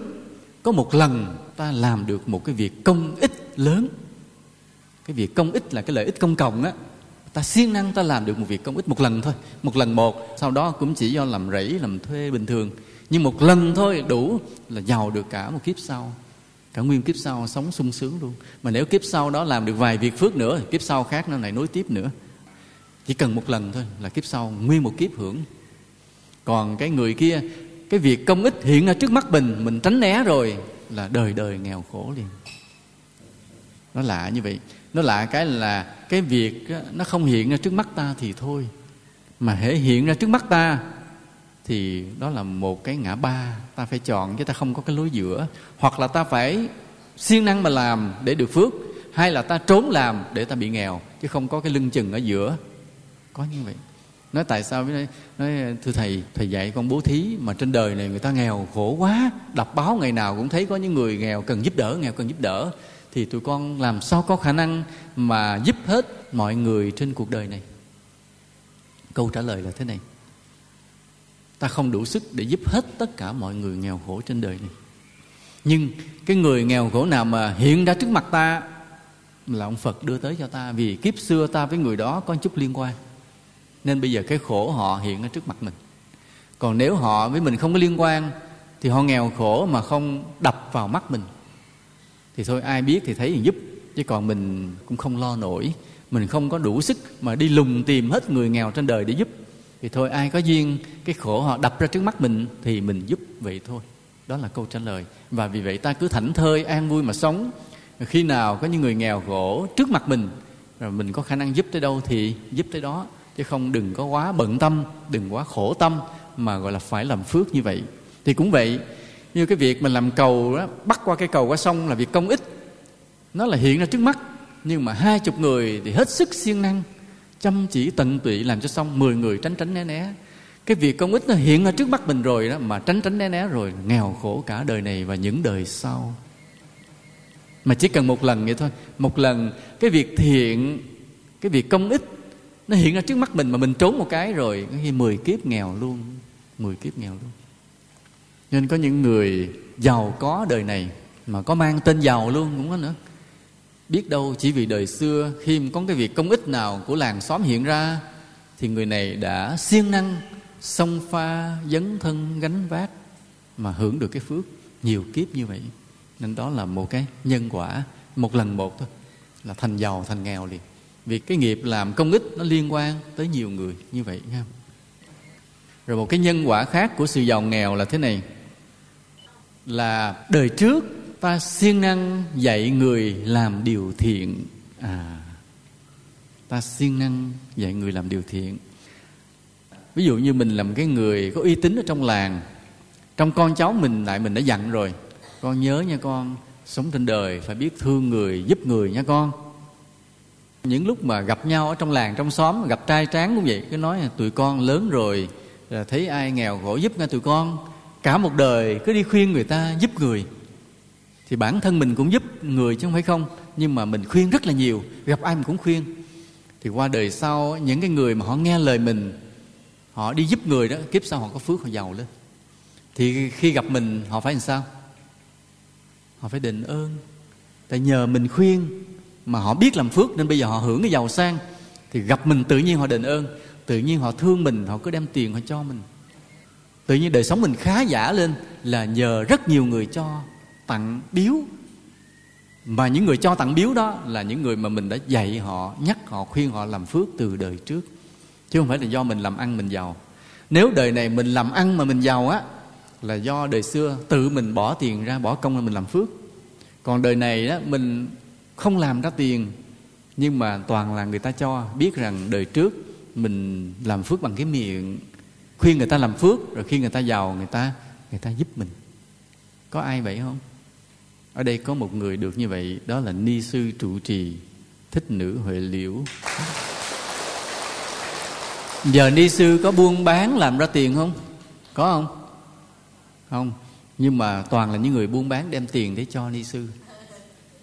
có một lần ta làm được một cái việc công ích lớn. Cái việc công ích là cái lợi ích công cộng á. Ta siêng năng ta làm được một việc công ích một lần thôi. Một lần một, sau đó cũng chỉ do làm rẫy, làm thuê bình thường. Nhưng một lần thôi đủ là giàu được cả một kiếp sau. Cả nguyên kiếp sau sống sung sướng luôn. Mà nếu kiếp sau đó làm được vài việc phước nữa, kiếp sau khác nó lại nối tiếp nữa. Chỉ cần một lần thôi là kiếp sau nguyên một kiếp hưởng còn cái người kia, cái việc công ích hiện ra trước mắt mình mình tránh né rồi là đời đời nghèo khổ liền. Nó lạ như vậy. Nó lạ cái là cái việc nó không hiện ra trước mắt ta thì thôi. Mà hễ hiện ra trước mắt ta thì đó là một cái ngã ba. Ta phải chọn chứ ta không có cái lối giữa. Hoặc là ta phải siêng năng mà làm để được phước, hay là ta trốn làm để ta bị nghèo, chứ không có cái lưng chừng ở giữa. Có như vậy nói tại sao mới nói, nói thưa thầy thầy dạy con bố thí mà trên đời này người ta nghèo khổ quá đọc báo ngày nào cũng thấy có những người nghèo cần giúp đỡ nghèo cần giúp đỡ thì tụi con làm sao có khả năng mà giúp hết mọi người trên cuộc đời này? Câu trả lời là thế này. Ta không đủ sức để giúp hết tất cả mọi người nghèo khổ trên đời này. Nhưng cái người nghèo khổ nào mà hiện ra trước mặt ta là ông phật đưa tới cho ta vì kiếp xưa ta với người đó có chút liên quan nên bây giờ cái khổ họ hiện ở trước mặt mình. Còn nếu họ với mình không có liên quan, thì họ nghèo khổ mà không đập vào mắt mình, thì thôi, ai biết thì thấy thì giúp. Chứ còn mình cũng không lo nổi, mình không có đủ sức mà đi lùng tìm hết người nghèo trên đời để giúp. Thì thôi, ai có duyên cái khổ họ đập ra trước mắt mình thì mình giúp. Vậy thôi. Đó là câu trả lời. Và vì vậy ta cứ thảnh thơi, an vui mà sống. Khi nào có những người nghèo khổ trước mặt mình, rồi mình có khả năng giúp tới đâu thì giúp tới đó chứ không đừng có quá bận tâm, đừng quá khổ tâm mà gọi là phải làm phước như vậy. Thì cũng vậy, như cái việc mình làm cầu đó, bắt qua cái cầu qua sông là việc công ích. Nó là hiện ra trước mắt, nhưng mà hai chục người thì hết sức siêng năng, chăm chỉ tận tụy làm cho xong, mười người tránh tránh né né. Cái việc công ích nó hiện ra trước mắt mình rồi đó, mà tránh tránh né né rồi nghèo khổ cả đời này và những đời sau. Mà chỉ cần một lần vậy thôi. Một lần, cái việc thiện, cái việc công ích nó hiện ra trước mắt mình mà mình trốn một cái rồi, có khi mười kiếp nghèo luôn, mười kiếp nghèo luôn. Nên có những người giàu có đời này mà có mang tên giàu luôn cũng có nữa biết đâu chỉ vì đời xưa, khi có cái việc công ích nào của làng xóm hiện ra, thì người này đã siêng năng, xông pha, dấn thân, gánh vác mà hưởng được cái phước nhiều kiếp như vậy. Nên đó là một cái nhân quả, một lần một thôi, là thành giàu, thành nghèo liền vì cái nghiệp làm công ích nó liên quan tới nhiều người như vậy nha rồi một cái nhân quả khác của sự giàu nghèo là thế này. Là đời trước ta siêng năng dạy người làm điều thiện. À ta siêng năng dạy người làm điều thiện. Ví dụ như mình làm cái người có uy tín ở trong làng, trong con cháu mình lại mình đã dặn rồi, con nhớ nha con, sống trên đời phải biết thương người, giúp người nha con những lúc mà gặp nhau ở trong làng, trong xóm, gặp trai tráng cũng vậy, cứ nói là tụi con lớn rồi, là thấy ai nghèo khổ giúp ngay tụi con. Cả một đời cứ đi khuyên người ta giúp người. Thì bản thân mình cũng giúp người chứ không phải không, nhưng mà mình khuyên rất là nhiều, gặp ai mình cũng khuyên. Thì qua đời sau, những cái người mà họ nghe lời mình, họ đi giúp người đó, kiếp sau họ có phước, họ giàu lên. Thì khi gặp mình, họ phải làm sao? Họ phải đền ơn tại nhờ mình khuyên mà họ biết làm phước nên bây giờ họ hưởng cái giàu sang, thì gặp mình tự nhiên họ đền ơn, tự nhiên họ thương mình, họ cứ đem tiền họ cho mình. Tự nhiên đời sống mình khá giả lên là nhờ rất nhiều người cho tặng biếu. Mà những người cho tặng biếu đó là những người mà mình đã dạy họ, nhắc họ, khuyên họ làm phước từ đời trước. Chứ không phải là do mình làm ăn mình giàu. Nếu đời này mình làm ăn mà mình giàu á, là do đời xưa tự mình bỏ tiền ra, bỏ công là mình làm phước. Còn đời này á, mình không làm ra tiền, nhưng mà toàn là người ta cho. Biết rằng đời trước mình làm phước bằng cái miệng. Khuyên người ta làm phước, rồi khi người ta giàu, người ta người ta giúp mình. Có ai vậy không? Ở đây có một người được như vậy, đó là ni sư trụ trì, thích nữ huệ liễu. Giờ ni sư có buôn bán làm ra tiền không? Có không? Không. Nhưng mà toàn là những người buôn bán đem tiền để cho ni sư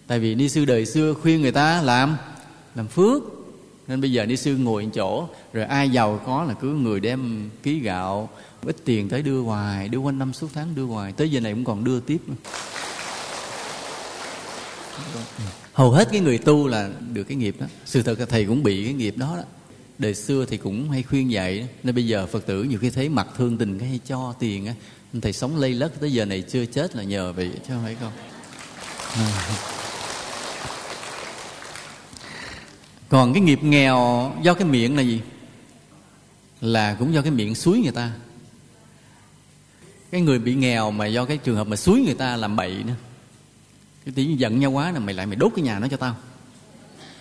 tại vì ni sư đời xưa khuyên người ta làm làm phước. Nên bây giờ ni sư ngồi chỗ, rồi ai giàu có là cứ người đem ký gạo, ít tiền tới đưa hoài, đưa quanh năm suốt tháng đưa hoài. Tới giờ này cũng còn đưa tiếp nữa. Hầu hết cái người tu là được cái nghiệp đó. Sự thật là thầy cũng bị cái nghiệp đó đó. Đời xưa thì cũng hay khuyên dạy nên bây giờ phật tử nhiều khi thấy mặt thương tình cái hay cho tiền á. Thầy sống lây lất, tới giờ này chưa chết là nhờ vậy, chứ không phải không. còn cái nghiệp nghèo do cái miệng là gì? Là cũng do cái miệng suối người ta. Cái người bị nghèo mà do cái trường hợp mà suối người ta làm bậy nữa. Cái tiếng giận nhau quá là mày lại mày đốt cái nhà nó cho tao.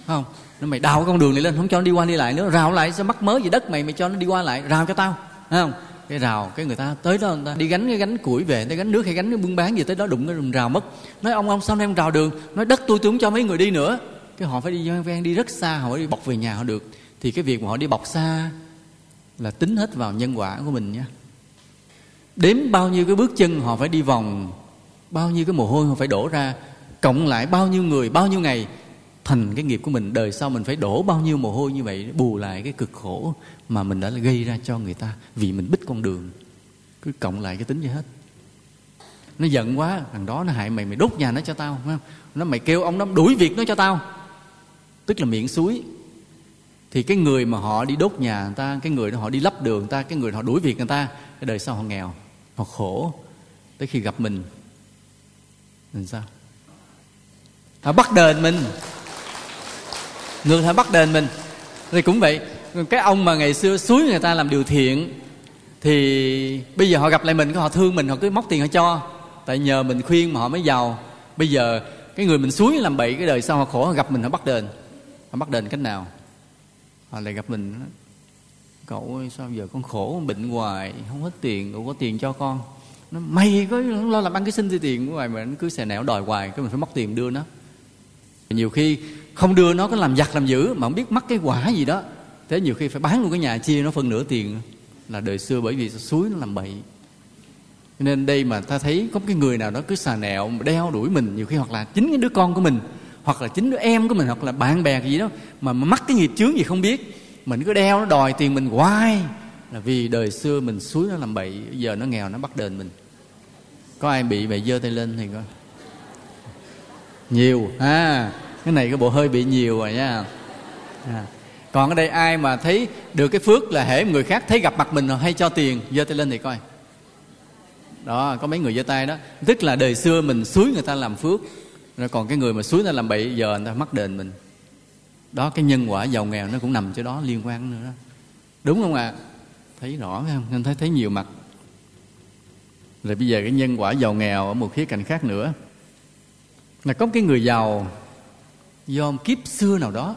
Không? Nó mày đào con đường này lên, không cho nó đi qua đi lại nữa. Rào lại sao mắc mớ gì đất mày mày cho nó đi qua lại, rào cho tao. Thấy không? Cái rào, cái người ta tới đó người ta đi gánh cái gánh củi về, tới gánh nước hay gánh cái buôn bán gì tới đó đụng cái rào mất. Nói ông ông, sao em rào đường? Nói đất tôi tôi không cho mấy người đi nữa cái họ phải đi ven ven đi rất xa, họ phải đi bọc về nhà họ được. Thì cái việc mà họ đi bọc xa là tính hết vào nhân quả của mình nhé. Đếm bao nhiêu cái bước chân họ phải đi vòng, bao nhiêu cái mồ hôi họ phải đổ ra, cộng lại bao nhiêu người, bao nhiêu ngày, thành cái nghiệp của mình. Đời sau mình phải đổ bao nhiêu mồ hôi như vậy, bù lại cái cực khổ mà mình đã gây ra cho người ta vì mình bích con đường. Cứ cộng lại cái tính vậy hết. Nó giận quá, thằng đó nó hại mày mày đốt nhà nó cho tao, phải không? Nó mày kêu ông nó đuổi việc nó cho tao tức là miệng suối. Thì cái người mà họ đi đốt nhà người ta, cái người đó họ đi lấp đường người ta, cái người họ đuổi việc người ta, cái đời sau họ nghèo, họ khổ tới khi gặp mình. Mình sao? Họ bắt đền mình. Người ta bắt đền mình. Thì cũng vậy, cái ông mà ngày xưa suối người ta làm điều thiện, thì bây giờ họ gặp lại mình, họ thương mình, họ cứ móc tiền họ cho. Tại nhờ mình khuyên mà họ mới giàu. Bây giờ cái người mình suối làm bậy, cái đời sau họ khổ, họ gặp mình, họ bắt đền họ bắt đền cách nào? Họ lại gặp mình cậu ơi, sao giờ con khổ, bệnh hoài, không hết tiền, cậu có tiền cho con. Nó mày có lo làm ăn cái xin thì tiền của mày mà nó cứ xè nẻo đòi hoài, cái mình phải mất tiền đưa nó. Nhiều khi không đưa nó có làm giặt làm dữ, mà không biết mắc cái quả gì đó. Thế nhiều khi phải bán luôn cái nhà, chia nó phân nửa tiền. Là đời xưa bởi vì suối nó làm bậy. Nên đây mà ta thấy có cái người nào đó cứ xà nẹo, đeo đuổi mình nhiều khi, hoặc là chính cái đứa con của mình hoặc là chính đứa em của mình, hoặc là bạn bè gì đó mà mắc cái nghiệp chướng gì không biết, mình cứ đeo nó đòi tiền mình hoài, là vì đời xưa mình suối nó làm bậy, giờ nó nghèo nó bắt đền mình. Có ai bị vậy giơ tay lên thì coi. Nhiều à cái này cái bộ hơi bị nhiều rồi nha. À. còn ở đây ai mà thấy được cái phước là hễ người khác thấy gặp mặt mình rồi hay cho tiền giơ tay lên thì coi. Đó, có mấy người giơ tay đó. Tức là đời xưa mình suối người ta làm phước rồi còn cái người mà suối nó làm bậy, giờ người ta mắc đền mình. Đó, cái nhân quả giàu nghèo nó cũng nằm chỗ đó, liên quan nữa đó. Đúng không ạ? À? thấy rõ, phải không? Nên thấy thấy nhiều mặt. Rồi bây giờ cái nhân quả giàu nghèo ở một khía cạnh khác nữa. Là có cái người giàu do kiếp xưa nào đó.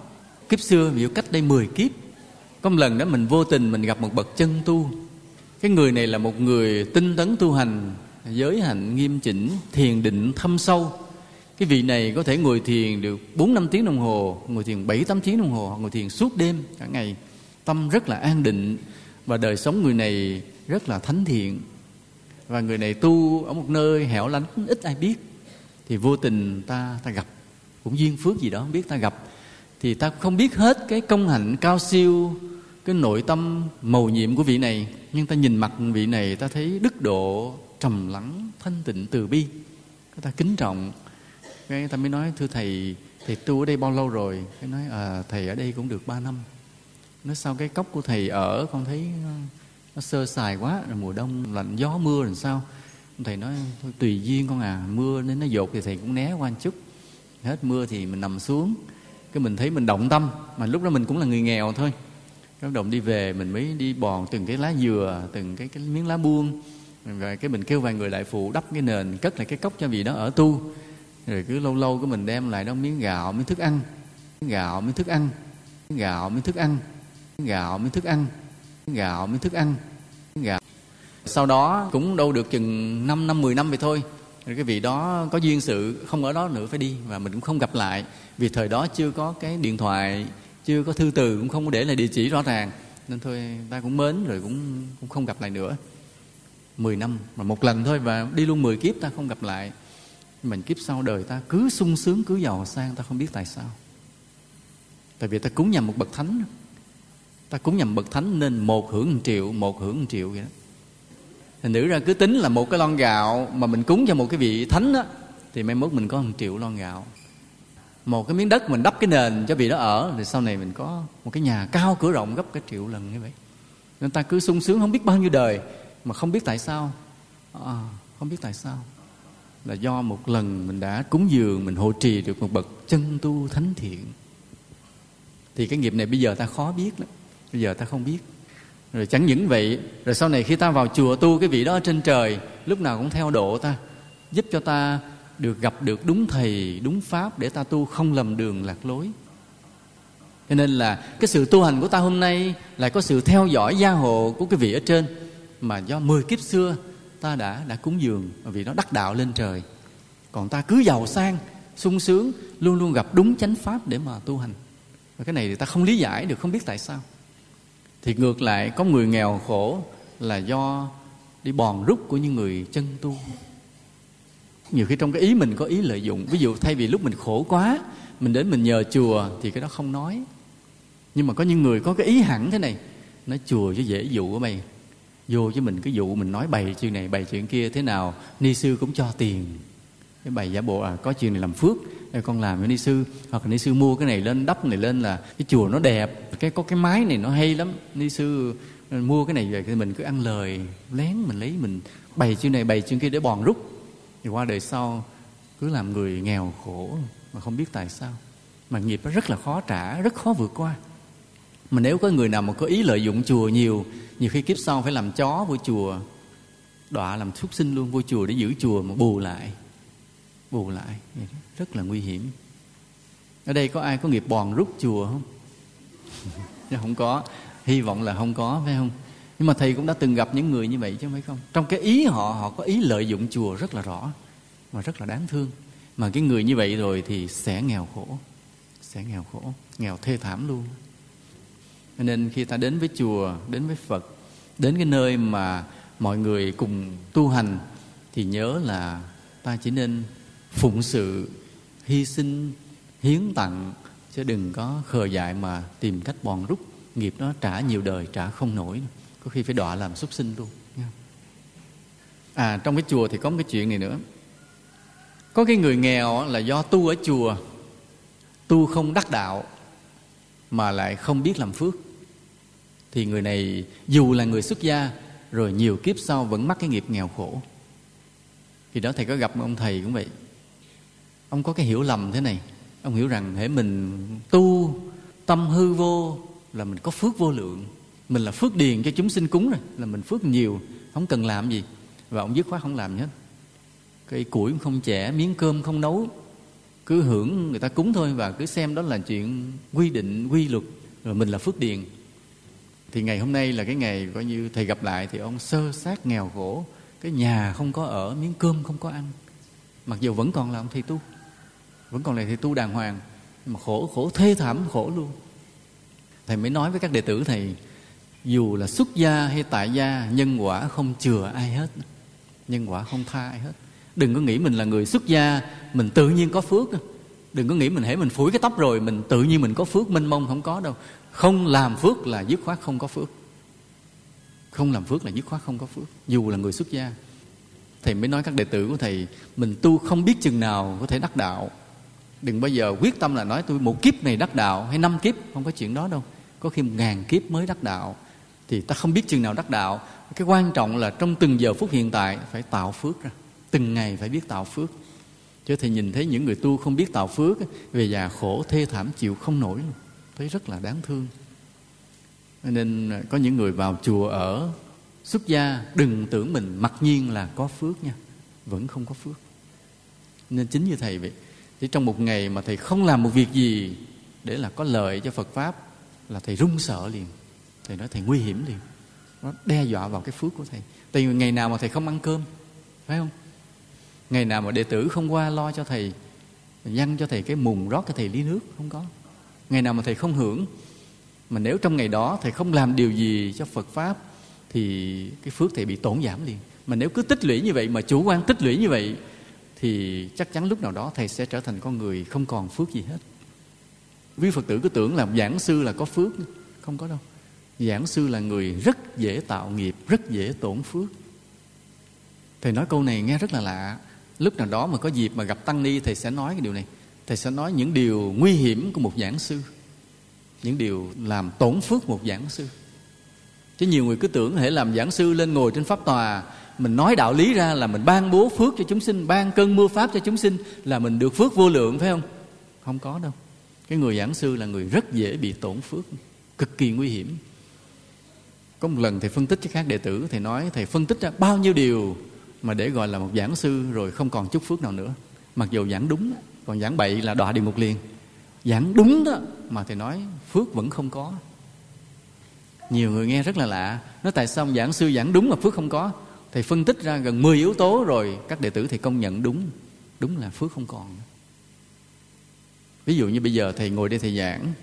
Kiếp xưa, ví dụ cách đây 10 kiếp, có một lần đó mình vô tình mình gặp một bậc chân tu. Cái người này là một người tinh tấn tu hành, giới hạnh nghiêm chỉnh, thiền định thâm sâu cái vị này có thể ngồi thiền được 4 năm tiếng đồng hồ, ngồi thiền 7 8 tiếng đồng hồ ngồi thiền suốt đêm, cả ngày. Tâm rất là an định và đời sống người này rất là thánh thiện. Và người này tu ở một nơi hẻo lánh ít ai biết. Thì vô tình ta ta gặp. Cũng duyên phước gì đó, không biết ta gặp. Thì ta không biết hết cái công hạnh cao siêu, cái nội tâm màu nhiệm của vị này. Nhưng ta nhìn mặt vị này, ta thấy đức độ trầm lắng, thanh tịnh từ bi. Ta kính trọng cái ta mới nói thưa thầy thầy tu ở đây bao lâu rồi? Cái nói à, thầy ở đây cũng được ba năm. Nói sao cái cốc của thầy ở con thấy nó sơ sài quá rồi mùa đông lạnh gió mưa làm sao? Thầy nói thôi tùy duyên con à mưa nên nó dột thì thầy cũng né qua một chút. Hết mưa thì mình nằm xuống. Cái mình thấy mình động tâm mà lúc đó mình cũng là người nghèo thôi. Cái động đi về mình mới đi bòn từng cái lá dừa từng cái cái miếng lá buông. Rồi cái mình kêu vài người lại phụ đắp cái nền cất lại cái cốc cho vị đó ở tu rồi cứ lâu lâu cái mình đem lại đó miếng gạo, miếng thức ăn. Miếng gạo, miếng thức ăn. Miếng gạo, miếng thức ăn. Miếng gạo, miếng thức ăn. Miếng gạo, miếng thức ăn. Miếng gạo. Sau đó cũng đâu được chừng 5 năm 10 năm vậy thôi. Rồi cái vị đó có duyên sự, không ở đó nữa phải đi và mình cũng không gặp lại. Vì thời đó chưa có cái điện thoại, chưa có thư từ, cũng không có để lại địa chỉ rõ ràng. Nên thôi, ta cũng mến rồi cũng cũng không gặp lại nữa. 10 năm, mà một lần thôi và đi luôn 10 kiếp ta không gặp lại mình kiếp sau đời ta cứ sung sướng cứ giàu sang ta không biết tại sao. Tại vì ta cúng nhầm một bậc thánh. Ta cúng nhầm bậc thánh nên một hưởng một triệu một hưởng một triệu vậy đó. Thì nữ ra cứ tính là một cái lon gạo mà mình cúng cho một cái vị thánh đó, thì mai mốt mình có một triệu lon gạo. Một cái miếng đất mình đắp cái nền cho vị đó ở thì sau này mình có một cái nhà cao cửa rộng gấp cái triệu lần như vậy. Nên ta cứ sung sướng không biết bao nhiêu đời mà không biết tại sao. À, không biết tại sao là do một lần mình đã cúng dường, mình hộ trì được một bậc chân tu thánh thiện. Thì cái nghiệp này bây giờ ta khó biết lắm, bây giờ ta không biết. Rồi chẳng những vậy, rồi sau này khi ta vào chùa tu cái vị đó ở trên trời, lúc nào cũng theo độ ta, giúp cho ta được gặp được đúng thầy, đúng pháp để ta tu không lầm đường lạc lối. Cho nên là cái sự tu hành của ta hôm nay là có sự theo dõi gia hộ của cái vị ở trên, mà do 10 kiếp xưa ta đã đã cúng dường vì nó đắc đạo lên trời. Còn ta cứ giàu sang, sung sướng, luôn luôn gặp đúng chánh pháp để mà tu hành. Và cái này thì ta không lý giải được, không biết tại sao. Thì ngược lại, có người nghèo khổ là do đi bòn rút của những người chân tu. Nhiều khi trong cái ý mình có ý lợi dụng. Ví dụ thay vì lúc mình khổ quá, mình đến mình nhờ chùa thì cái đó không nói. Nhưng mà có những người có cái ý hẳn thế này, nói, chùa cho dễ dụ của mày vô với mình cái dụ mình nói bày chuyện này bày chuyện kia thế nào ni sư cũng cho tiền. Cái bày giả bộ à có chuyện này làm phước Ê, con làm với ni sư. Hoặc là ni sư mua cái này lên đắp này lên là cái chùa nó đẹp cái có cái mái này nó hay lắm. Ni sư ờ, mua cái này về thì mình cứ ăn lời lén mình lấy mình bày chuyện này bày chuyện kia để bòn rút. Thì qua đời sau cứ làm người nghèo khổ mà không biết tại sao. Mà nghiệp nó rất là khó trả rất khó vượt qua mà nếu có người nào mà có ý lợi dụng chùa nhiều nhiều khi kiếp sau phải làm chó vô chùa, đọa làm súc sinh luôn vô chùa để giữ chùa mà bù lại bù lại. Rất là nguy hiểm. Ở đây có ai có nghiệp bòn rút chùa không? Không có. Hy vọng là không có, phải không? Nhưng mà thầy cũng đã từng gặp những người như vậy chứ mấy không? Trong cái ý họ họ có ý lợi dụng chùa rất là rõ và rất là đáng thương. Mà cái người như vậy rồi thì sẽ nghèo khổ, sẽ nghèo khổ, nghèo thê thảm luôn cho nên khi ta đến với chùa đến với phật, đến cái nơi mà mọi người cùng tu hành, thì nhớ là ta chỉ nên phụng sự, hy sinh, hiến tặng, chứ đừng có khờ dại mà tìm cách bòn rút. Nghiệp nó trả nhiều đời, trả không nổi. Có khi phải đọa làm súc sinh luôn à trong cái chùa thì có một cái chuyện này nữa. Có cái người nghèo là do tu ở chùa, tu không đắc đạo, mà lại không biết làm phước thì người này dù là người xuất gia, rồi nhiều kiếp sau vẫn mắc cái nghiệp nghèo khổ. Thì đó thầy có gặp ông thầy cũng vậy. Ông có cái hiểu lầm thế này. Ông hiểu rằng hễ mình tu tâm hư vô là mình có phước vô lượng. Mình là phước điền cho chúng sinh cúng rồi, là mình phước nhiều, không cần làm gì. Và ông dứt khoát không làm gì hết. Cây củi không chẻ, miếng cơm không nấu. Cứ hưởng người ta cúng thôi và cứ xem đó là chuyện quy định, quy luật, rồi mình là phước điền thì ngày hôm nay là cái ngày coi như thầy gặp lại thì ông sơ sát nghèo khổ. Cái nhà không có ở, miếng cơm không có ăn. Mặc dù vẫn còn là ông thầy tu, vẫn còn là thầy tu đàng hoàng, mà khổ khổ, thê thảm, khổ luôn. Thầy mới nói với các đệ tử thầy, dù là xuất gia hay tại gia, nhân quả không chừa ai hết, nhân quả không tha ai hết. Đừng có nghĩ mình là người xuất gia, mình tự nhiên có phước. Đừng có nghĩ mình hễ mình phủi cái tóc rồi, mình tự nhiên mình có phước, mênh mông không có đâu không làm phước là dứt khoát không có phước. Không làm phước là dứt khoát không có phước. Dù là người xuất gia, thầy mới nói các đệ tử của thầy, mình tu không biết chừng nào có thể đắc đạo. Đừng bao giờ quyết tâm là nói tôi một kiếp này đắc đạo hay năm kiếp, không có chuyện đó đâu. Có khi một ngàn kiếp mới đắc đạo, thì ta không biết chừng nào đắc đạo. Cái quan trọng là trong từng giờ phút hiện tại phải tạo phước ra. Từng ngày phải biết tạo phước. Chứ thầy nhìn thấy những người tu không biết tạo phước về già khổ, thê thảm, chịu không nổi luôn thấy rất là đáng thương. Nên có những người vào chùa ở xuất gia, đừng tưởng mình mặc nhiên là có phước nha, vẫn không có phước. Nên chính như thầy vậy, chỉ trong một ngày mà thầy không làm một việc gì để là có lợi cho phật pháp là thầy run sợ liền. Thầy nói thầy nguy hiểm liền. Nó đe dọa vào cái phước của thầy. Tại vì ngày nào mà thầy không ăn cơm, phải không? Ngày nào mà đệ tử không qua lo cho thầy dăng cho thầy cái mùng rót cho thầy ly nước, không có ngày nào mà thầy không hưởng, mà nếu trong ngày đó thầy không làm điều gì cho phật pháp, thì cái phước thầy bị tổn giảm liền. Mà nếu cứ tích lũy như vậy, mà chủ quan tích lũy như vậy, thì chắc chắn lúc nào đó thầy sẽ trở thành con người không còn phước gì hết. Quý phật tử cứ tưởng là giảng sư là có phước, không có đâu. Giảng sư là người rất dễ tạo nghiệp, rất dễ tổn phước. Thầy nói câu này nghe rất là lạ. Lúc nào đó mà có dịp mà gặp tăng ni, thầy sẽ nói cái điều này thầy sẽ nói những điều nguy hiểm của một giảng sư, những điều làm tổn phước một giảng sư. Chứ nhiều người cứ tưởng hãy làm giảng sư lên ngồi trên pháp tòa, mình nói đạo lý ra là mình ban bố phước cho chúng sinh, ban cơn mưa pháp cho chúng sinh, là mình được phước vô lượng, phải không? Không có đâu. Cái người giảng sư là người rất dễ bị tổn phước, cực kỳ nguy hiểm. Có một lần thầy phân tích cho các đệ tử, thầy nói, thầy phân tích ra bao nhiêu điều mà để gọi là một giảng sư rồi không còn chút phước nào nữa, mặc dù giảng đúng còn giảng bậy là đọa địa ngục liền. Giảng đúng đó, mà thầy nói phước vẫn không có. Nhiều người nghe rất là lạ, nói tại sao giảng sư giảng đúng mà phước không có? Thầy phân tích ra gần 10 yếu tố rồi, các đệ tử thì công nhận đúng đúng là phước không còn. Ví dụ như bây giờ thầy ngồi đây thầy giảng,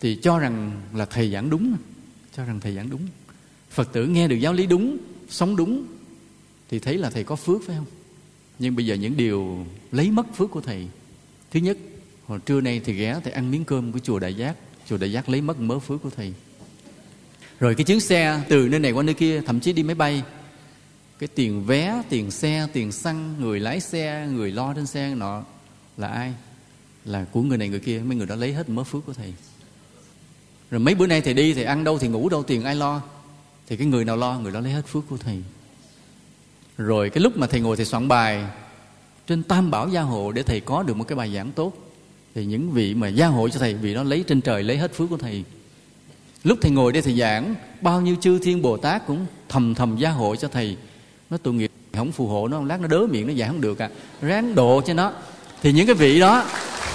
thì cho rằng là thầy giảng đúng, cho rằng thầy giảng đúng. Phật tử nghe được giáo lý đúng, sống đúng, thì thấy là thầy có phước phải không? Nhưng bây giờ những điều lấy mất phước của thầy. Thứ nhất, hồi trưa nay thì ghé thầy ăn miếng cơm của chùa đại giác. Chùa đại giác lấy mất mớ phước của thầy. Rồi cái chuyến xe từ nơi này qua nơi kia, thậm chí đi máy bay. Cái tiền vé, tiền xe, tiền xăng, người lái xe, người lo trên xe, nọ, là ai? Là của người này người kia. Mấy người đó lấy hết mớ phước của thầy. Rồi mấy bữa nay thầy đi, thầy ăn đâu thì ngủ đâu, tiền ai lo? Thì cái người nào lo, người đó lấy hết phước của thầy rồi cái lúc mà thầy ngồi thầy soạn bài, trên tam bảo gia hộ để thầy có được một cái bài giảng tốt, thì những vị mà gia hộ cho thầy, vì nó lấy trên trời, lấy hết phước của thầy. Lúc thầy ngồi đây thầy giảng, bao nhiêu chư thiên bồ tát cũng thầm thầm gia hộ cho thầy. Nó tội nghiệp không phù hộ nó, lát nó đớ miệng, nó giảng không được à. Ráng độ cho nó. Thì những cái vị đó,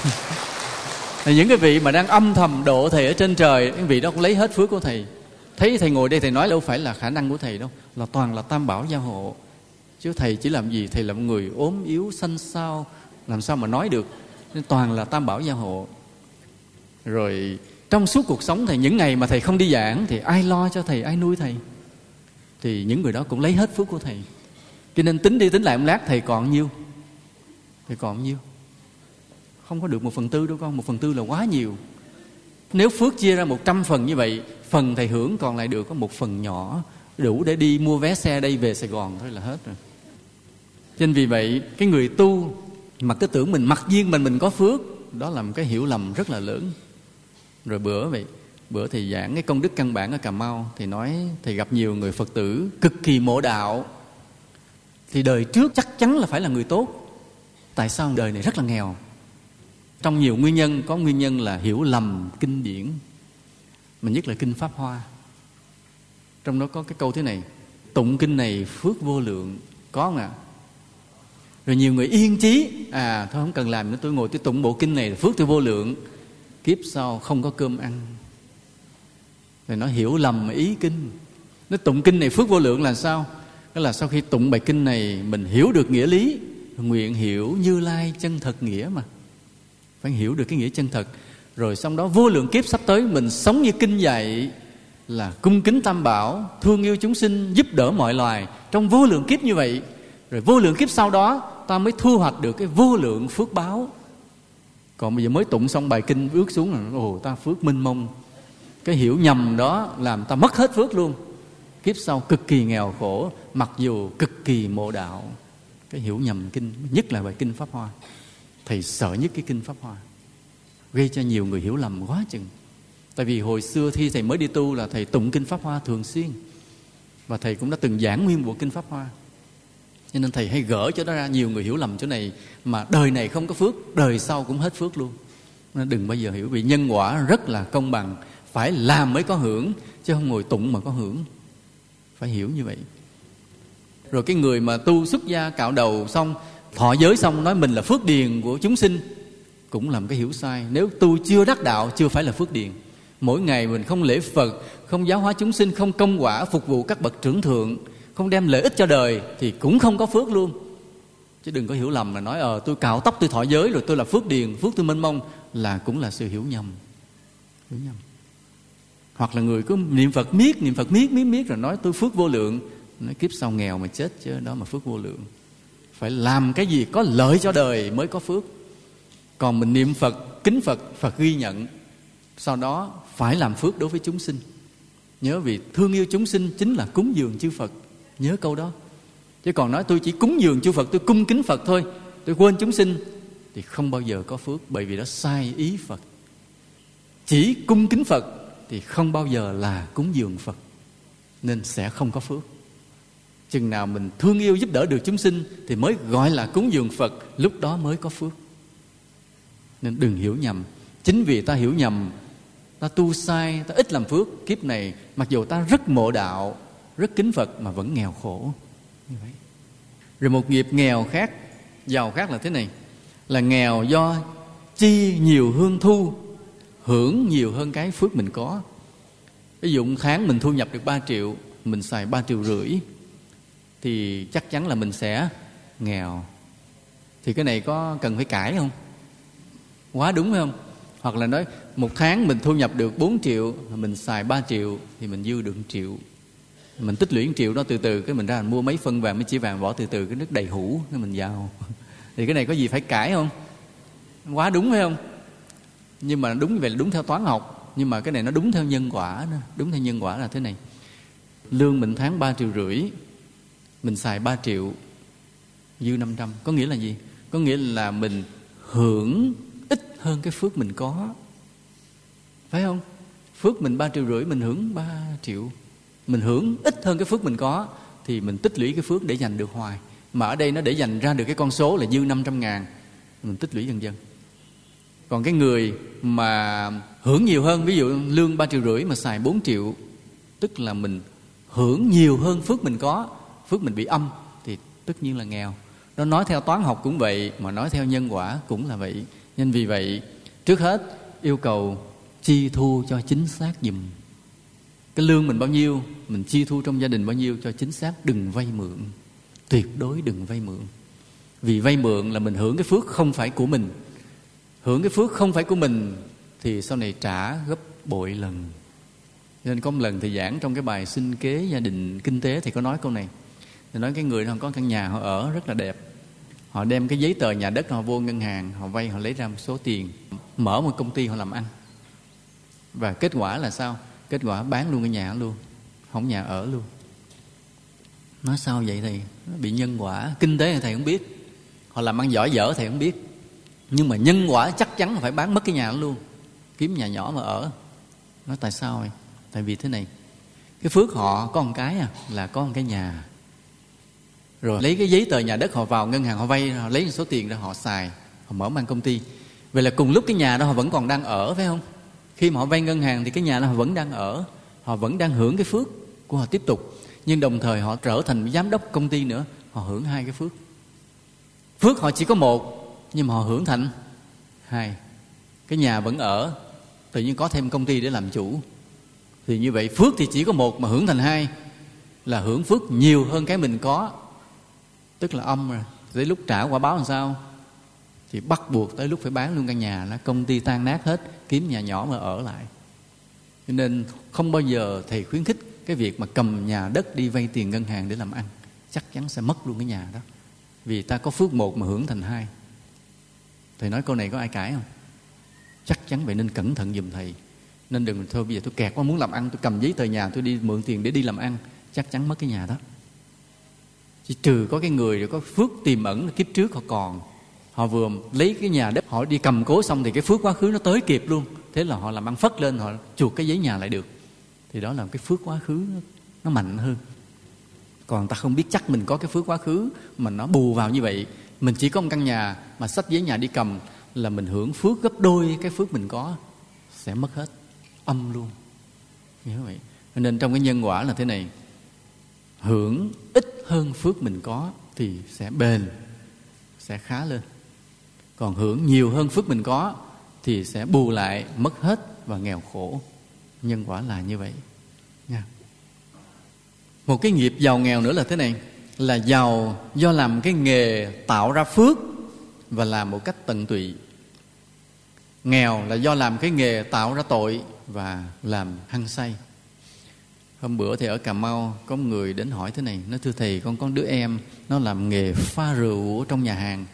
thì những cái vị mà đang âm thầm độ thầy ở trên trời, những vị đó cũng lấy hết phước của thầy. Thấy thầy ngồi đây, thầy nói đâu phải là khả năng của thầy đâu, là toàn là tam bảo gia hộ chứ thầy chỉ làm gì, thầy là một người ốm yếu xanh xao làm sao mà nói được. Nên toàn là tam bảo gia hộ. Rồi trong suốt cuộc sống thầy, những ngày mà thầy không đi giảng thì ai lo cho thầy, ai nuôi thầy? Thì những người đó cũng lấy hết phước của thầy. Cho nên tính đi tính lại một lát, thầy còn nhiêu? Thầy còn nhiêu? Không có được một phần tư đâu con, một phần tư là quá nhiều. Nếu phước chia ra một trăm phần như vậy, phần thầy hưởng còn lại được có một phần nhỏ đủ để đi mua vé xe đây về sài gòn thôi là hết rồi nên vì vậy, cái người tu mà cứ tưởng mình mặc nhiên mình mình có phước, đó là một cái hiểu lầm rất là lớn. Rồi bữa vậy, bữa thì giảng cái công đức căn bản ở cà mau thì nói thì gặp nhiều người phật tử cực kỳ mộ đạo. Thì đời trước chắc chắn là phải là người tốt. Tại sao đời này rất là nghèo? Trong nhiều nguyên nhân, có nguyên nhân là hiểu lầm kinh điển, mà nhất là kinh pháp hoa. Trong đó có cái câu thế này, tụng kinh này phước vô lượng. Có không ạ? Rồi nhiều người yên chí à thôi không cần làm nữa, tôi ngồi tôi tụng bộ kinh này phước tôi vô lượng, kiếp sau không có cơm ăn. Rồi nó hiểu lầm ý kinh, nó tụng kinh này phước vô lượng là sao? Đó là sau khi tụng bài kinh này mình hiểu được nghĩa lý, nguyện hiểu như lai chân thật nghĩa mà. Phải hiểu được cái nghĩa chân thật. Rồi xong đó, vô lượng kiếp sắp tới, mình sống như kinh dạy là cung kính tam bảo, thương yêu chúng sinh, giúp đỡ mọi loài. Trong vô lượng kiếp như vậy rồi vô lượng kiếp sau đó, ta mới thu hoạch được cái vô lượng phước báo. Còn bây giờ mới tụng xong bài kinh ước xuống là, ồ, ta phước minh mông. Cái hiểu nhầm đó làm ta mất hết phước luôn. Kiếp sau cực kỳ nghèo khổ, mặc dù cực kỳ mộ đạo. Cái hiểu nhầm kinh, nhất là bài kinh pháp hoa. Thầy sợ nhất cái kinh pháp hoa. Gây cho nhiều người hiểu lầm quá chừng. Tại vì hồi xưa khi thầy mới đi tu là thầy tụng kinh pháp hoa thường xuyên. Và thầy cũng đã từng giảng nguyên bộ kinh pháp hoa cho nên thầy hay gỡ cho nó ra, nhiều người hiểu lầm chỗ này, mà đời này không có phước, đời sau cũng hết phước luôn. Nên đừng bao giờ hiểu, vì nhân quả rất là công bằng, phải làm mới có hưởng, chứ không ngồi tụng mà có hưởng. Phải hiểu như vậy. Rồi cái người mà tu xuất gia cạo đầu xong, thọ giới xong, nói mình là phước điền của chúng sinh, cũng làm cái hiểu sai. Nếu tu chưa đắc đạo, chưa phải là phước điền. Mỗi ngày mình không lễ phật, không giáo hóa chúng sinh, không công quả phục vụ các bậc trưởng thượng không đem lợi ích cho đời thì cũng không có phước luôn. Chứ đừng có hiểu lầm là nói ờ tôi cạo tóc, tôi thọ giới, rồi tôi là phước điền, phước tôi mênh mông. Là cũng là sự hiểu nhầm. Hiểu nhầm. Hoặc là người cứ niệm phật miết, niệm phật miết miết miết, rồi nói, tôi phước vô lượng. Nói, kiếp sau nghèo mà chết chứ đó mà phước vô lượng. Phải làm cái gì có lợi cho đời mới có phước. Còn mình niệm phật, kính phật phật ghi nhận, sau đó phải làm phước đối với chúng sinh. Nhớ vì thương yêu chúng sinh chính là cúng dường chư phật nhớ câu đó. Chứ còn nói tôi chỉ cúng dường chư phật, tôi cung kính phật thôi, tôi quên chúng sinh, thì không bao giờ có phước, bởi vì đó sai ý phật. Chỉ cung kính phật thì không bao giờ là cúng dường phật, nên sẽ không có phước. Chừng nào mình thương yêu giúp đỡ được chúng sinh thì mới gọi là cúng dường phật, lúc đó mới có phước. Nên đừng hiểu nhầm. Chính vì ta hiểu nhầm, ta tu sai, ta ít làm phước, kiếp này mặc dù ta rất mộ đạo rất kính phật mà vẫn nghèo khổ. Như vậy. Rồi một nghiệp nghèo khác, giàu khác là thế này. Là nghèo do chi nhiều hương thu, hưởng nhiều hơn cái phước mình có. Ví dụ tháng mình thu nhập được 3 triệu, mình xài 3 triệu rưỡi, thì chắc chắn là mình sẽ nghèo. Thì cái này có cần phải cãi không? Quá đúng không? Hoặc là nói, một tháng mình thu nhập được 4 triệu, mình xài 3 triệu, thì mình dư được 1 triệu mình tích lũy một triệu đó từ từ, cái mình ra mình mua mấy phân vàng, mấy chỉ vàng, bỏ từ từ, cái nước đầy hũ, cái mình giàu. Thì cái này có gì phải cãi không? Quá đúng phải không? Nhưng mà đúng như vậy là đúng theo toán học, nhưng mà cái này nó đúng theo nhân quả nữa đúng theo nhân quả là thế này. Lương mình tháng 3 triệu rưỡi, mình xài 3 triệu dư 500 có nghĩa là gì? Có nghĩa là mình hưởng ít hơn cái phước mình có. Phải không? Phước mình 3 triệu rưỡi, mình hưởng 3 triệu mình hưởng ít hơn cái phước mình có, thì mình tích lũy cái phước để dành được hoài. Mà ở đây nó để dành ra được cái con số là dư 500 ngàn, mình tích lũy dần dần. Còn cái người mà hưởng nhiều hơn, ví dụ lương 3 triệu rưỡi mà xài 4 triệu, tức là mình hưởng nhiều hơn phước mình có, phước mình bị âm, thì tất nhiên là nghèo. Nó nói theo toán học cũng vậy, mà nói theo nhân quả cũng là vậy. Nên vì vậy, trước hết, yêu cầu chi thu cho chính xác dùm cái lương mình bao nhiêu, mình chi thu trong gia đình bao nhiêu cho chính xác, đừng vay mượn. Tuyệt đối đừng vay mượn. Vì vay mượn là mình hưởng cái phước không phải của mình. Hưởng cái phước không phải của mình thì sau này trả gấp bội lần. Nên có một lần thì giảng trong cái bài sinh kế gia đình kinh tế thì có nói câu này. Thì nói cái người họ có căn nhà họ ở rất là đẹp. Họ đem cái giấy tờ nhà đất họ vô ngân hàng, họ vay, họ lấy ra một số tiền. Mở một công ty họ làm ăn. Và kết quả là sao? Kết quả bán luôn cái nhà luôn không nhà ở luôn. Nói sao vậy thầy bị nhân quả. Kinh tế thì thầy không biết họ làm ăn giỏi dở thầy không biết. Nhưng mà nhân quả chắc chắn phải bán mất cái nhà luôn kiếm nhà nhỏ mà ở. Nói tại sao vậy? Tại vì thế này cái phước họ có một cái à là có một cái nhà. Rồi. Lấy cái giấy tờ nhà đất họ vào ngân hàng họ vay họ lấy một số tiền ra họ xài họ mở mang công ty. Vậy là cùng lúc cái nhà đó họ vẫn còn đang ở phải không khi mà họ vay ngân hàng thì cái nhà đó họ vẫn đang ở, họ vẫn đang hưởng cái phước của họ tiếp tục. Nhưng đồng thời họ trở thành giám đốc công ty nữa, họ hưởng hai cái phước. Phước họ chỉ có một, nhưng mà họ hưởng thành hai. Cái nhà vẫn ở, tự nhiên có thêm công ty để làm chủ. Thì như vậy phước thì chỉ có một mà hưởng thành hai, là hưởng phước nhiều hơn cái mình có. Tức là âm rồi. Tới lúc trả quả báo làm sao? Thì bắt buộc tới lúc phải bán luôn căn nhà là công ty tan nát hết, kiếm nhà nhỏ mà ở lại. Cho nên không bao giờ thầy khuyến khích cái việc mà cầm nhà đất đi vay tiền ngân hàng để làm ăn. Chắc chắn sẽ mất luôn cái nhà đó. Vì ta có phước một mà hưởng thành hai. Thầy nói câu này có ai cãi không? Chắc chắn vậy nên cẩn thận giùm thầy. Nên đừng, thôi bây giờ tôi kẹt quá, muốn làm ăn, tôi cầm giấy tờ nhà, tôi đi mượn tiền để đi làm ăn. Chắc chắn mất cái nhà đó. Chỉ trừ có cái người có phước tiềm ẩn kiếp trước họ còn họ vừa lấy cái nhà đất họ đi cầm cố xong thì cái phước quá khứ nó tới kịp luôn. Thế là họ làm ăn phất lên họ chuột cái giấy nhà lại được. Thì đó là cái phước quá khứ nó, nó mạnh hơn. Còn ta không biết chắc mình có cái phước quá khứ mà nó bù vào như vậy. Mình chỉ có một căn nhà mà sách giấy nhà đi cầm là mình hưởng phước gấp đôi cái phước mình có sẽ mất hết. Âm luôn. Như vậy? Nên trong cái nhân quả là thế này. Hưởng ít hơn phước mình có thì sẽ bền sẽ khá lên còn hưởng nhiều hơn phước mình có thì sẽ bù lại mất hết và nghèo khổ. Nhân quả là như vậy. Nha. Một cái nghiệp giàu nghèo nữa là thế này, là giàu do làm cái nghề tạo ra phước và làm một cách tận tụy. Nghèo là do làm cái nghề tạo ra tội và làm hăng say. Hôm bữa thì ở cà mau có người đến hỏi thế này nó thưa thầy, con có đứa em nó làm nghề pha rượu ở trong nhà hàng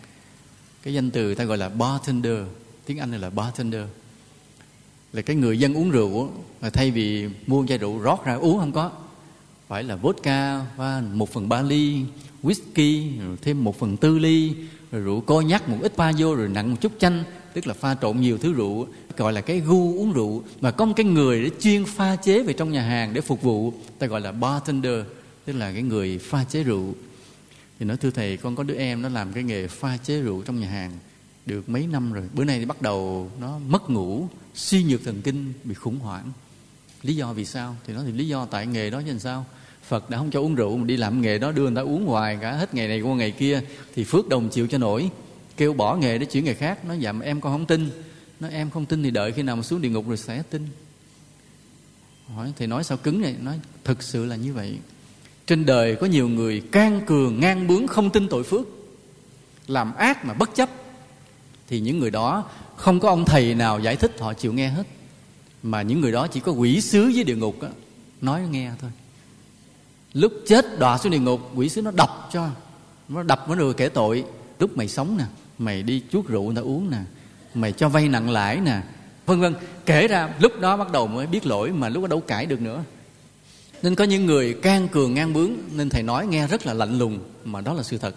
cái danh từ ta gọi là bartender, tiếng anh là bartender. Là cái người dân uống rượu mà thay vì mua chai rượu rót ra uống không có. Phải là vodka và một phần ba ly, whisky, rồi thêm một phần tư ly, rồi rượu co nhắc, một ít pha vô, rồi nặng một chút chanh, tức là pha trộn nhiều thứ rượu gọi là cái gu uống rượu. Mà có một cái người để chuyên pha chế về trong nhà hàng để phục vụ, ta gọi là bartender, tức là cái người pha chế rượu thì nói, thưa thầy, con có đứa em nó làm cái nghề pha chế rượu trong nhà hàng được mấy năm rồi. Bữa nay thì bắt đầu nó mất ngủ, suy nhược thần kinh, bị khủng hoảng. Lý do vì sao? Thì nó thì lý do tại nghề đó chứ làm sao? Phật đã không cho uống rượu mà đi làm nghề đó, đưa người ta uống hoài cả, hết ngày này qua ngày kia thì phước đồng chịu cho nổi. Kêu, bỏ nghề để chuyển nghề khác. Nó dặm dạ, em con không tin. Nó em không tin thì đợi khi nào mà xuống địa ngục rồi sẽ tin. Hỏi thì nói sao cứng này nói, thực sự là như vậy trên đời có nhiều người can cường ngang bướng không tin tội phước làm ác mà bất chấp. Thì những người đó không có ông thầy nào giải thích họ chịu nghe hết. Mà những người đó chỉ có quỷ sứ với địa ngục đó, nói nghe thôi. Lúc chết đọa xuống địa ngục quỷ sứ nó đập cho nó đập nó rồi kể tội. Lúc mày sống nè mày đi chuốt rượu người ta uống nè mày cho vay nặng lãi nè vân vân. Kể ra lúc đó bắt đầu mới biết lỗi mà lúc đó đâu cãi được nữa nên có những người can cường ngang bướng nên thầy nói nghe rất là lạnh lùng mà đó là sự thật.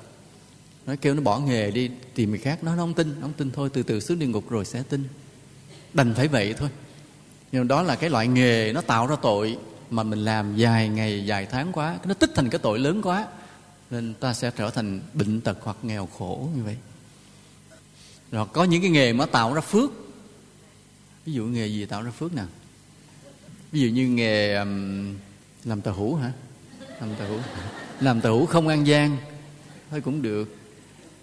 Nói kêu nó bỏ nghề đi tìm người khác nó không tin không tin thôi từ từ xuống địa ngục rồi sẽ tin. Đành phải vậy thôi. Nhưng đó là cái loại nghề nó tạo ra tội mà mình làm dài ngày dài tháng quá nó tích thành cái tội lớn quá nên ta sẽ trở thành bệnh tật hoặc nghèo khổ như vậy. Rồi có những cái nghề mà tạo ra phước. Ví dụ nghề gì tạo ra phước nào ví dụ như nghề um, làm tàu hũ hả? Làm tàu hũ làm tàu hũ không ăn gian. Thôi cũng được.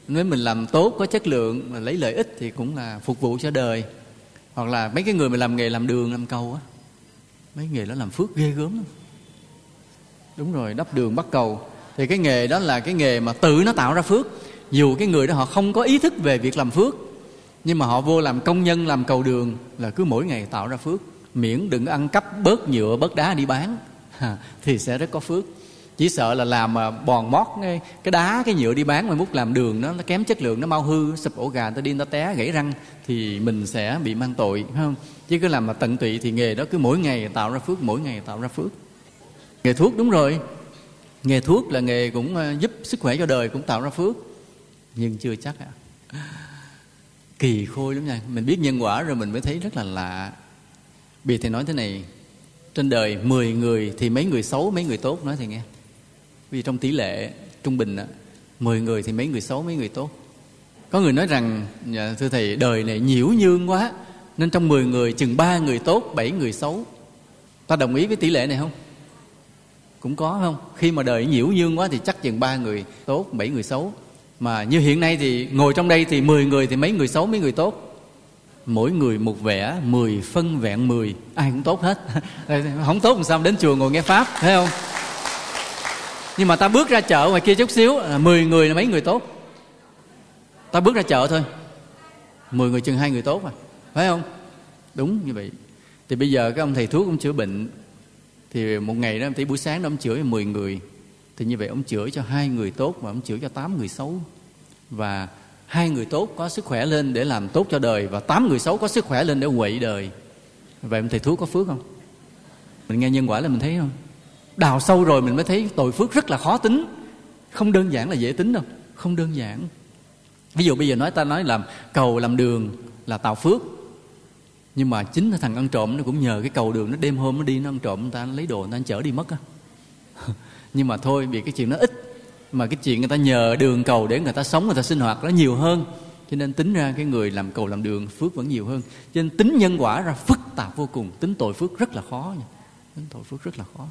Nếu mình làm tốt, có chất lượng, mà lấy lợi ích thì cũng là phục vụ cho đời. Hoặc là mấy cái người mà làm nghề làm đường, làm cầu á. Mấy nghề đó làm phước ghê gớm lắm. Đúng rồi, đắp đường bắt cầu. Thì cái nghề đó là cái nghề mà tự nó tạo ra phước. Dù cái người đó họ không có ý thức về việc làm phước, nhưng mà họ vô làm công nhân, làm cầu đường là cứ mỗi ngày tạo ra phước. Miễn đừng ăn cắp, bớt nhựa, bớt đá đi bán thì sẽ rất có phước. Chỉ sợ là làm mà bòn mót cái, cái đá cái nhựa đi bán mà múc làm đường nó, nó kém chất lượng nó mau hư sụp ổ gà ta đi ta té gãy răng thì mình sẽ bị mang tội phải không? Chứ cứ làm mà tận tụy thì nghề đó cứ mỗi ngày tạo ra phước mỗi ngày tạo ra phước. Nghề thuốc đúng rồi. Nghề thuốc là nghề cũng à, giúp sức khỏe cho đời cũng tạo ra phước. Nhưng chưa chắc ạ. À. kỳ khôi lắm nha. Mình biết nhân quả rồi mình mới thấy rất là lạ. Vì thầy nói thế này trên đời 10 người thì mấy người xấu, mấy người tốt, nói thì nghe. Vì trong tỷ lệ trung bình á 10 người thì mấy người xấu, mấy người tốt. Có người nói rằng dạ, thưa thầy, đời này nhiễu nhương quá, nên trong 10 người, chừng ba người tốt, bảy người xấu. Ta đồng ý với tỷ lệ này không? Cũng có không? Khi mà đời nhiễu nhương quá thì chắc chừng ba người tốt, bảy người xấu. Mà như hiện nay thì ngồi trong đây thì 10 người thì mấy người xấu, mấy người tốt? Mỗi người một vẻ, mười phân vẹn mười. Ai cũng tốt hết. Không tốt làm sao đến chùa ngồi nghe pháp, thấy không? Nhưng mà ta bước ra chợ ngoài kia chút xíu à, mười người là mấy người tốt? Ta bước ra chợ thôi. Mười người chừng hai người tốt à phải không? Đúng như vậy. Thì bây giờ các ông thầy thuốc ông chữa bệnh, thì một ngày đó tí buổi sáng đó ông chữa cho 10 người. Thì như vậy ông chữa cho hai người tốt mà ông chữa cho tám người xấu. Và hai người tốt có sức khỏe lên để làm tốt cho đời và tám người xấu có sức khỏe lên để quậy đời. Vậy thầy thuốc có phước không? Mình nghe nhân quả là mình thấy không? Đào sâu rồi mình mới thấy tội phước rất là khó tính. Không đơn giản là dễ tính đâu, không đơn giản. Ví dụ bây giờ nói ta nói làm cầu làm đường là tạo phước. Nhưng mà chính thằng ăn trộm nó cũng nhờ cái cầu đường nó đêm hôm nó đi, nó ăn trộm người ta, nó lấy đồ người ta chở đi mất á. Nhưng mà thôi, vì cái chuyện nó ít mà cái chuyện người ta nhờ đường cầu để người ta sống, người ta sinh hoạt nó nhiều hơn. Cho nên tính ra cái người làm cầu làm đường phước vẫn nhiều hơn. Cho nên tính nhân quả ra phức tạp vô cùng. Tính tội phước rất là khó nha. Tính tội phước rất là khó.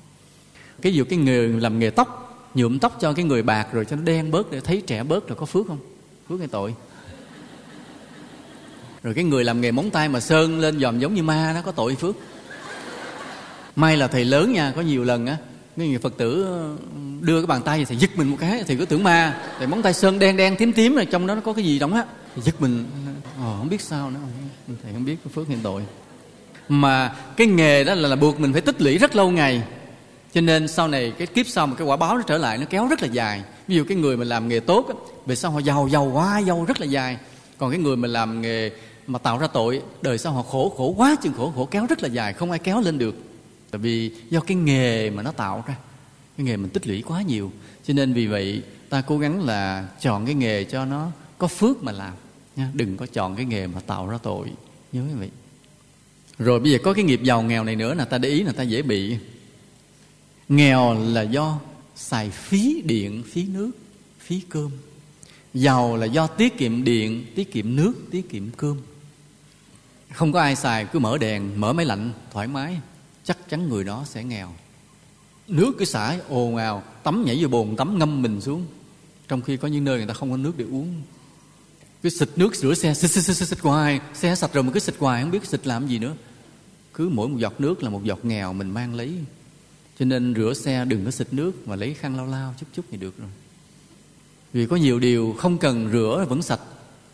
Cái dụ cái người làm nghề tóc, nhuộm tóc cho cái người bạc rồi cho nó đen bớt để thấy trẻ bớt rồi có phước không? Phước hay tội? Rồi cái người làm nghề móng tay mà sơn lên dòm giống như ma nó có tội phước. May là thầy lớn nha, có nhiều lần á nên người phật tử ừ, đưa cái bàn tay thì giật mình một cái thì cứ tưởng ma. Thì móng tay sơn đen đen tím tím này trong đó nó có cái gì đóng á. Thì giật mình. Ồ, không biết sao nữa. Thầy không biết phước hiện tội. Mà cái nghề đó là, là buộc mình phải tích lũy rất lâu ngày. Cho nên sau này cái kiếp sau mà cái quả báo nó trở lại nó kéo rất là dài. Ví dụ cái người mà làm nghề tốt về sau họ giàu giàu quá giàu rất là dài. Còn cái người mà làm nghề mà tạo ra tội đời sau họ khổ khổ quá chừng khổ khổ kéo rất là dài không ai kéo lên được tại vì do cái nghề mà nó tạo ra, cái nghề mình tích lũy quá nhiều, cho nên vì vậy ta cố gắng là chọn cái nghề cho nó có phước mà làm nha. Đừng có chọn cái nghề mà tạo ra tội. Nhớ quý vậy. Rồi bây giờ có cái nghiệp giàu nghèo này nữa là ta để ý là ta dễ bị. Nghèo là do xài phí điện, phí nước, phí cơm. Giàu là do tiết kiệm điện, tiết kiệm nước, tiết kiệm cơm. Không có ai xài, cứ mở đèn, mở máy lạnh, thoải mái chắc chắn người đó sẽ nghèo. Nước cứ xả ồn ào tắm nhảy vô bồn tắm ngâm mình xuống. Trong khi có những nơi người ta không có nước để uống. Cứ xịt nước rửa xe xịt xịt xịt, xịt, xịt hoài xe sạch rồi mà cứ xịt hoài không biết xịt làm gì nữa. Cứ mỗi một giọt nước là một giọt nghèo mình mang lấy. Cho nên rửa xe đừng có xịt nước mà lấy khăn lau lau chút chút thì được rồi. Vì có nhiều điều không cần rửa vẫn sạch.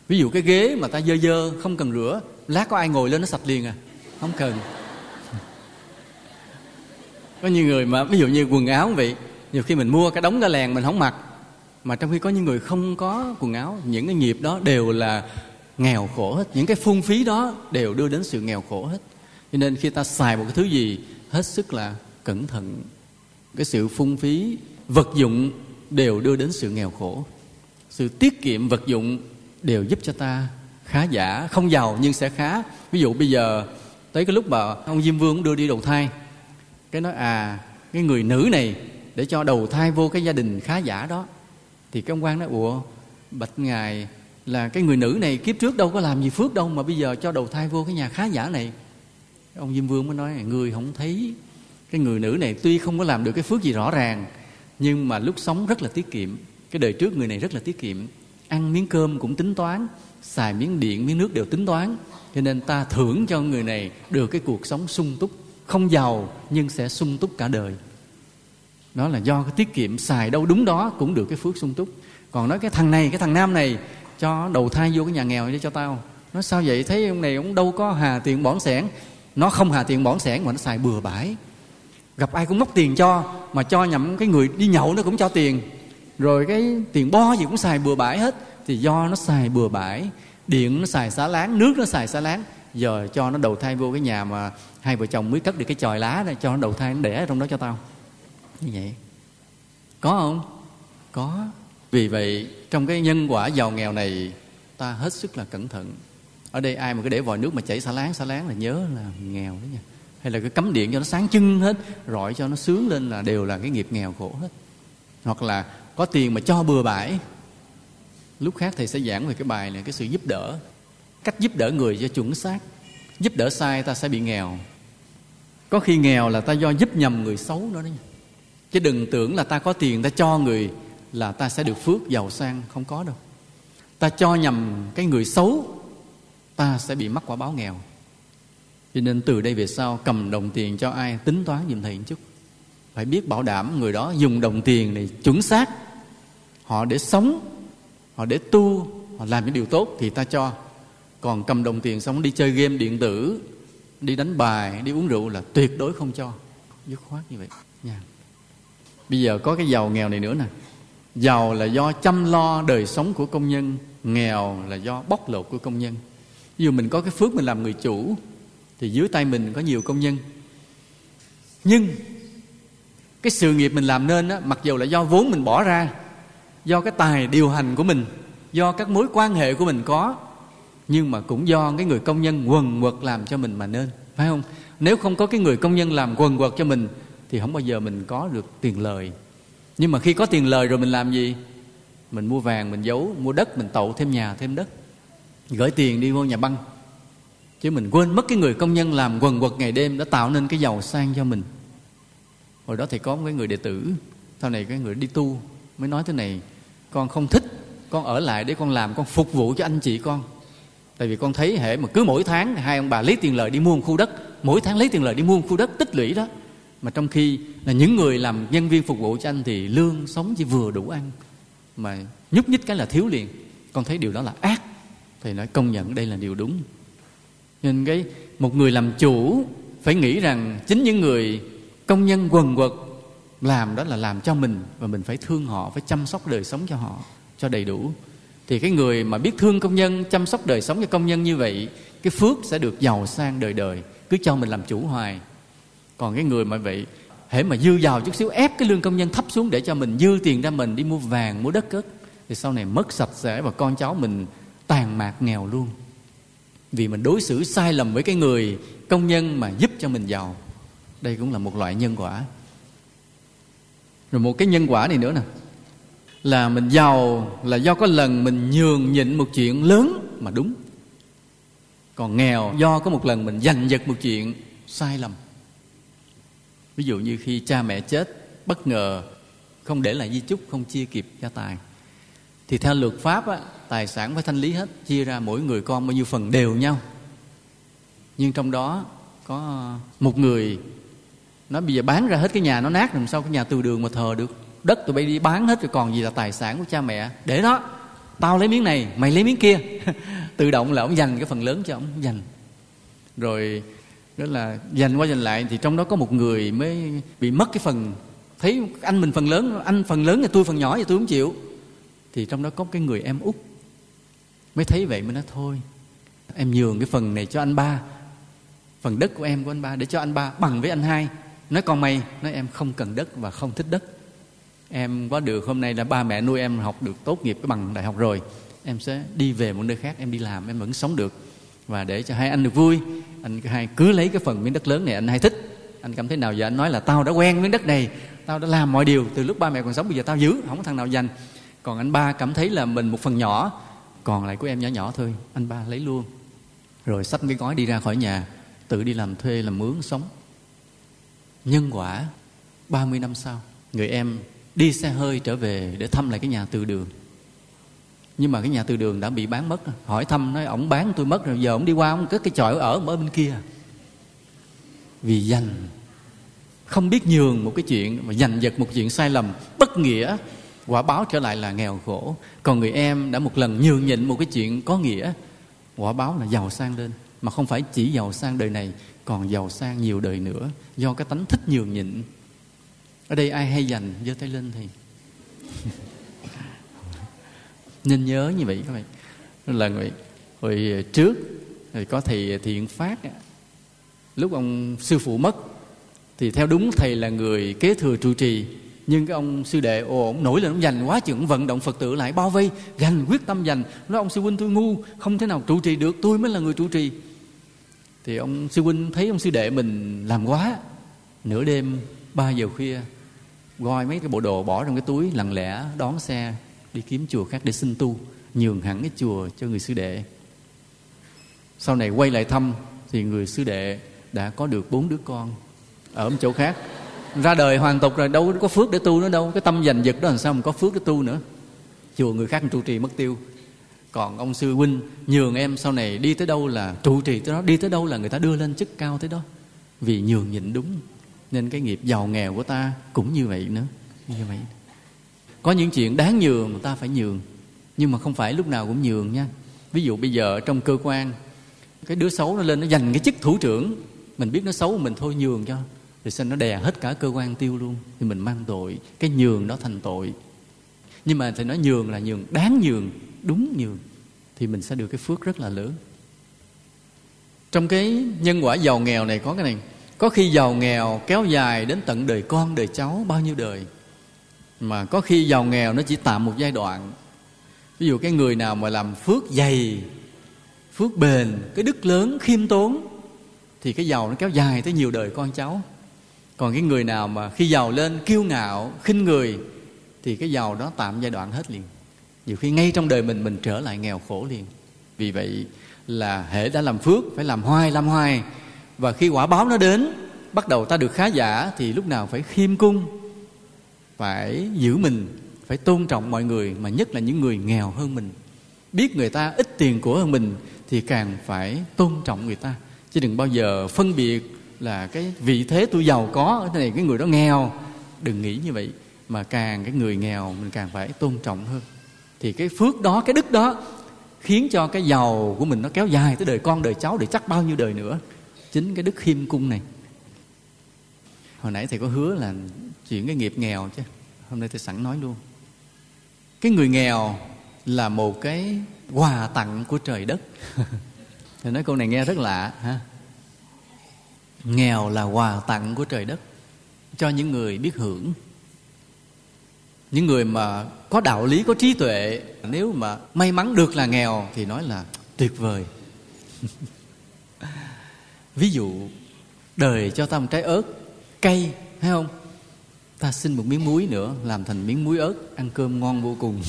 Ví dụ cái ghế mà ta dơ dơ không cần rửa lát có ai ngồi lên nó sạch liền à. Không cần có như người mà, ví dụ như quần áo vậy, nhiều khi mình mua cái đống ra lèn mình không mặc. Mà trong khi có những người không có quần áo, những cái nghiệp đó đều là nghèo khổ hết. Những cái phung phí đó đều đưa đến sự nghèo khổ hết. Cho nên khi ta xài một cái thứ gì, hết sức là cẩn thận. Cái sự phung phí, vật dụng đều đưa đến sự nghèo khổ. Sự tiết kiệm vật dụng đều giúp cho ta khá giả, không giàu nhưng sẽ khá. Ví dụ bây giờ, tới cái lúc mà ông diêm vương đưa đi đầu thai cái nói à cái người nữ này để cho đầu thai vô cái gia đình khá giả đó. Thì cái ông quan nói, ủa, bạch ngài, là cái người nữ này kiếp trước đâu có làm gì phước đâu mà bây giờ cho đầu thai vô cái nhà khá giả này. Ông diêm vương mới nói, người không thấy, cái người nữ này tuy không có làm được cái phước gì rõ ràng, nhưng mà lúc sống rất là tiết kiệm. Cái đời trước người này rất là tiết kiệm. Ăn miếng cơm cũng tính toán, xài miếng điện, miếng nước đều tính toán. Cho nên ta thưởng cho người này được cái cuộc sống sung túc không giàu nhưng sẽ sung túc cả đời. Đó là do cái tiết kiệm xài đâu đúng đó cũng được cái phước sung túc. Còn nói cái thằng này, cái thằng nam này, cho đầu thai vô cái nhà nghèo để cho tao. Nó sao vậy? Thấy ông này ông đâu có hà tiền bỏn sẻn nó không hà tiền bỏn sẻn mà nó xài bừa bãi. Gặp ai cũng móc tiền cho, mà cho nhậm cái người đi nhậu nó cũng cho tiền. Rồi cái tiền bo gì cũng xài bừa bãi hết. Thì do nó xài bừa bãi, điện nó xài xá láng, nước nó xài xá láng giờ cho nó đầu thai vô cái nhà mà hai vợ chồng mới cất được cái chòi lá này cho nó đầu thai, nó đẻ trong đó cho tao. Như vậy. Có không? Có. Vì vậy, trong cái nhân quả giàu nghèo này, ta hết sức là cẩn thận. Ở đây ai mà cứ để vòi nước mà chảy xả láng xả láng là nhớ là nghèo đó nha. Hay là cái cắm điện cho nó sáng trưng hết, rọi cho nó sướng lên là đều là cái nghiệp nghèo khổ hết. Hoặc là có tiền mà cho bừa bãi. Lúc khác thầy sẽ giảng về cái bài này, cái sự giúp đỡ cách giúp đỡ người cho chuẩn xác. Giúp đỡ sai ta sẽ bị nghèo. Có khi nghèo là ta do giúp nhầm người xấu nữa đấy. chứ đừng tưởng là ta có tiền ta cho người là ta sẽ được phước giàu sang. Không có đâu. Ta cho nhầm cái người xấu, ta sẽ bị mắc quả báo nghèo. Cho nên từ đây về sau, cầm đồng tiền cho ai tính toán giùm thầy một chút. Phải biết bảo đảm người đó dùng đồng tiền này chuẩn xác. Họ để sống, họ để tu, họ làm những điều tốt thì ta cho còn cầm đồng tiền xong đi chơi game điện tử đi đánh bài đi uống rượu là tuyệt đối không cho. Dứt khoát như vậy. Nha. Bây giờ có cái giàu nghèo này nữa nè. Giàu là do chăm lo đời sống của công nhân nghèo là do bóc lột của công nhân. Ví dụ mình có cái phước mình làm người chủ thì dưới tay mình có nhiều công nhân. Nhưng cái sự nghiệp mình làm nên á, mặc dù là do vốn mình bỏ ra do cái tài điều hành của mình do các mối quan hệ của mình có nhưng mà cũng do cái người công nhân quần quật làm cho mình mà nên, phải không? Nếu không có cái người công nhân làm quần quật cho mình, thì không bao giờ mình có được tiền lời. Nhưng mà khi có tiền lời rồi mình làm gì? Mình mua vàng, mình giấu, mua đất, mình tậu thêm nhà, thêm đất. Gửi tiền đi vô nhà băng. Chứ mình quên mất cái người công nhân làm quần quật ngày đêm đã tạo nên cái giàu sang cho mình. Hồi đó thì có một cái người đệ tử, sau này cái người đi tu, mới nói thế này, con không thích, con ở lại để con làm, con phục vụ cho anh chị con tại vì con thấy hệ mà cứ mỗi tháng hai ông bà lấy tiền lời đi mua một khu đất, mỗi tháng lấy tiền lời đi mua một khu đất tích lũy đó. Mà trong khi là những người làm nhân viên phục vụ cho anh thì lương sống chỉ vừa đủ ăn, mà nhúc nhích cái là thiếu liền. Con thấy điều đó là ác. Thầy nói công nhận đây là điều đúng. Nên cái một người làm chủ phải nghĩ rằng chính những người công nhân quần quật làm đó là làm cho mình và mình phải thương họ, phải chăm sóc đời sống cho họ cho đầy đủ thì cái người mà biết thương công nhân, chăm sóc đời sống cho công nhân như vậy, cái phước sẽ được giàu sang đời đời, cứ cho mình làm chủ hoài. Còn cái người mà vậy, hễ mà dư giàu chút xíu ép cái lương công nhân thấp xuống để cho mình dư tiền ra mình đi mua vàng, mua đất cất, thì sau này mất sạch sẽ và con cháu mình tàn mạc nghèo luôn. Vì mình đối xử sai lầm với cái người công nhân mà giúp cho mình giàu. Đây cũng là một loại nhân quả. Rồi một cái nhân quả này nữa nè là mình giàu là do có lần mình nhường nhịn một chuyện lớn mà đúng. Còn nghèo do có một lần mình giành giật một chuyện sai lầm. Ví dụ như khi cha mẹ chết bất ngờ không để lại di chúc không chia kịp gia tài. Thì theo luật pháp á, tài sản phải thanh lý hết chia ra mỗi người con bao nhiêu phần đều nhau. Nhưng trong đó có một người nó bây giờ bán ra hết cái nhà nó nát làm sao cái nhà từ đường mà thờ được? Đất tụi bay đi bán hết rồi còn gì là tài sản của cha mẹ. Để đó, tao lấy miếng này, mày lấy miếng kia. Tự động là ông dành cái phần lớn cho ông dành. Rồi đó là dành qua dành lại thì trong đó có một người mới bị mất cái phần, thấy anh mình phần lớn, anh phần lớn thì tôi phần nhỏ thì tôi không chịu. Thì trong đó có cái người em út mới thấy vậy mới nói, thôi, em nhường cái phần này cho anh ba, phần đất của em của anh ba, để cho anh ba bằng với anh hai. Nói, con mày, nói em không cần đất và không thích đất em có được hôm nay là ba mẹ nuôi em học được tốt nghiệp cái bằng đại học rồi. Em sẽ đi về một nơi khác, em đi làm, em vẫn sống được. Và để cho hai anh được vui, anh hai cứ lấy cái phần miếng đất lớn này anh hai thích. Anh cảm thấy nào giờ anh nói là tao đã quen miếng đất này, tao đã làm mọi điều, từ lúc ba mẹ còn sống bây giờ tao giữ, không có thằng nào dành còn anh ba cảm thấy là mình một phần nhỏ, còn lại của em nhỏ nhỏ thôi, anh ba lấy luôn. Rồi xách cái gói đi ra khỏi nhà, tự đi làm thuê, làm mướn, sống. Nhân quả 30 năm sau, người em đi xe hơi trở về để thăm lại cái nhà từ đường. Nhưng mà cái nhà từ đường đã bị bán mất hỏi thăm, nói ổng bán tôi mất rồi, giờ ổng đi qua ổng cất cái chòi ở ở bên kia. Vì dành không biết nhường một cái chuyện, mà giành giật một chuyện sai lầm, bất nghĩa, quả báo trở lại là nghèo khổ. Còn người em đã một lần nhường nhịn một cái chuyện có nghĩa, quả báo là giàu sang lên. Mà không phải chỉ giàu sang đời này, còn giàu sang nhiều đời nữa, do cái tánh thích nhường nhịn ở đây ai hay dành giơ tay lên thì nên nhớ như vậy các bạn. Là người hồi trước thì có thầy thiện phát lúc ông sư phụ mất thì theo đúng thầy là người kế thừa trụ trì, nhưng cái ông sư đệ ồ, ông nổi lên, ông dành quá chừng vận động phật tử lại bao vây dành quyết tâm dành nói ông sư huynh tôi ngu, không thể nào trụ trì được, tôi mới là người trụ trì. Thì ông sư huynh thấy ông sư đệ mình làm quá, nửa đêm ba giờ khuya gói mấy cái bộ đồ bỏ trong cái túi, lặng lẽ đón xe đi kiếm chùa khác để xin tu, nhường hẳn cái chùa cho người sư đệ. Sau này quay lại thăm thì người sư đệ đã có được bốn đứa con ở một chỗ khác. Ra đời hoàn tục rồi, đâu có phước để tu nữa đâu, cái tâm giành giật đó làm sao mà có phước để tu nữa? Chùa người khác trụ trì mất tiêu. Còn ông sư huynh nhường em sau này đi tới đâu là trụ trì tới đó, đi tới đâu là người ta đưa lên chức cao tới đó. Vì nhường nhịn đúng nên cái nghiệp giàu nghèo của ta cũng như vậy nữa. Như vậy. Có những chuyện đáng nhường mà ta phải nhường nhưng mà không phải lúc nào cũng nhường nha. Ví dụ bây giờ trong cơ quan cái đứa xấu nó lên nó giành cái chức thủ trưởng mình biết nó xấu mình thôi nhường cho thì sao nó đè hết cả cơ quan tiêu luôn thì mình mang tội cái nhường đó thành tội. Nhưng mà thầy nói nhường là nhường đáng nhường đúng nhường thì mình sẽ được cái phước rất là lớn. Trong cái nhân quả giàu nghèo này có cái này có khi giàu nghèo kéo dài đến tận đời con, đời cháu bao nhiêu đời. Mà có khi giàu nghèo nó chỉ tạm một giai đoạn. Ví dụ cái người nào mà làm phước dày, phước bền, cái đức lớn, khiêm tốn, thì cái giàu nó kéo dài tới nhiều đời con cháu. Còn cái người nào mà khi giàu lên kiêu ngạo, khinh người, thì cái giàu đó tạm giai đoạn hết liền. Nhiều khi ngay trong đời mình mình trở lại nghèo khổ liền. Vì vậy là hệ đã làm phước phải làm hoài làm hoài và khi quả báo nó đến, bắt đầu ta được khá giả, thì lúc nào phải khiêm cung, phải giữ mình, phải tôn trọng mọi người, mà nhất là những người nghèo hơn mình. Biết người ta ít tiền của hơn mình, thì càng phải tôn trọng người ta. Chứ đừng bao giờ phân biệt là cái vị thế tôi giàu có thế này cái người đó nghèo. Đừng nghĩ như vậy, mà càng cái người nghèo, mình càng phải tôn trọng hơn. Thì cái phước đó, cái đức đó, khiến cho cái giàu của mình nó kéo dài tới đời con, đời cháu, để chắc bao nhiêu đời nữa chính cái đức khiêm cung này. Hồi nãy thầy có hứa là chuyện cái nghiệp nghèo chứ hôm nay thầy sẵn nói luôn. Cái người nghèo là một cái quà tặng của trời đất. Thầy nói câu này nghe rất lạ ha? Nghèo là quà tặng của trời đất cho những người biết hưởng. Những người mà có đạo lý có trí tuệ nếu mà may mắn được là nghèo thì nói là tuyệt vời ví dụ, đời cho ta một trái ớt, cay thấy không? Ta xin một miếng muối nữa, làm thành miếng muối ớt, ăn cơm ngon vô cùng.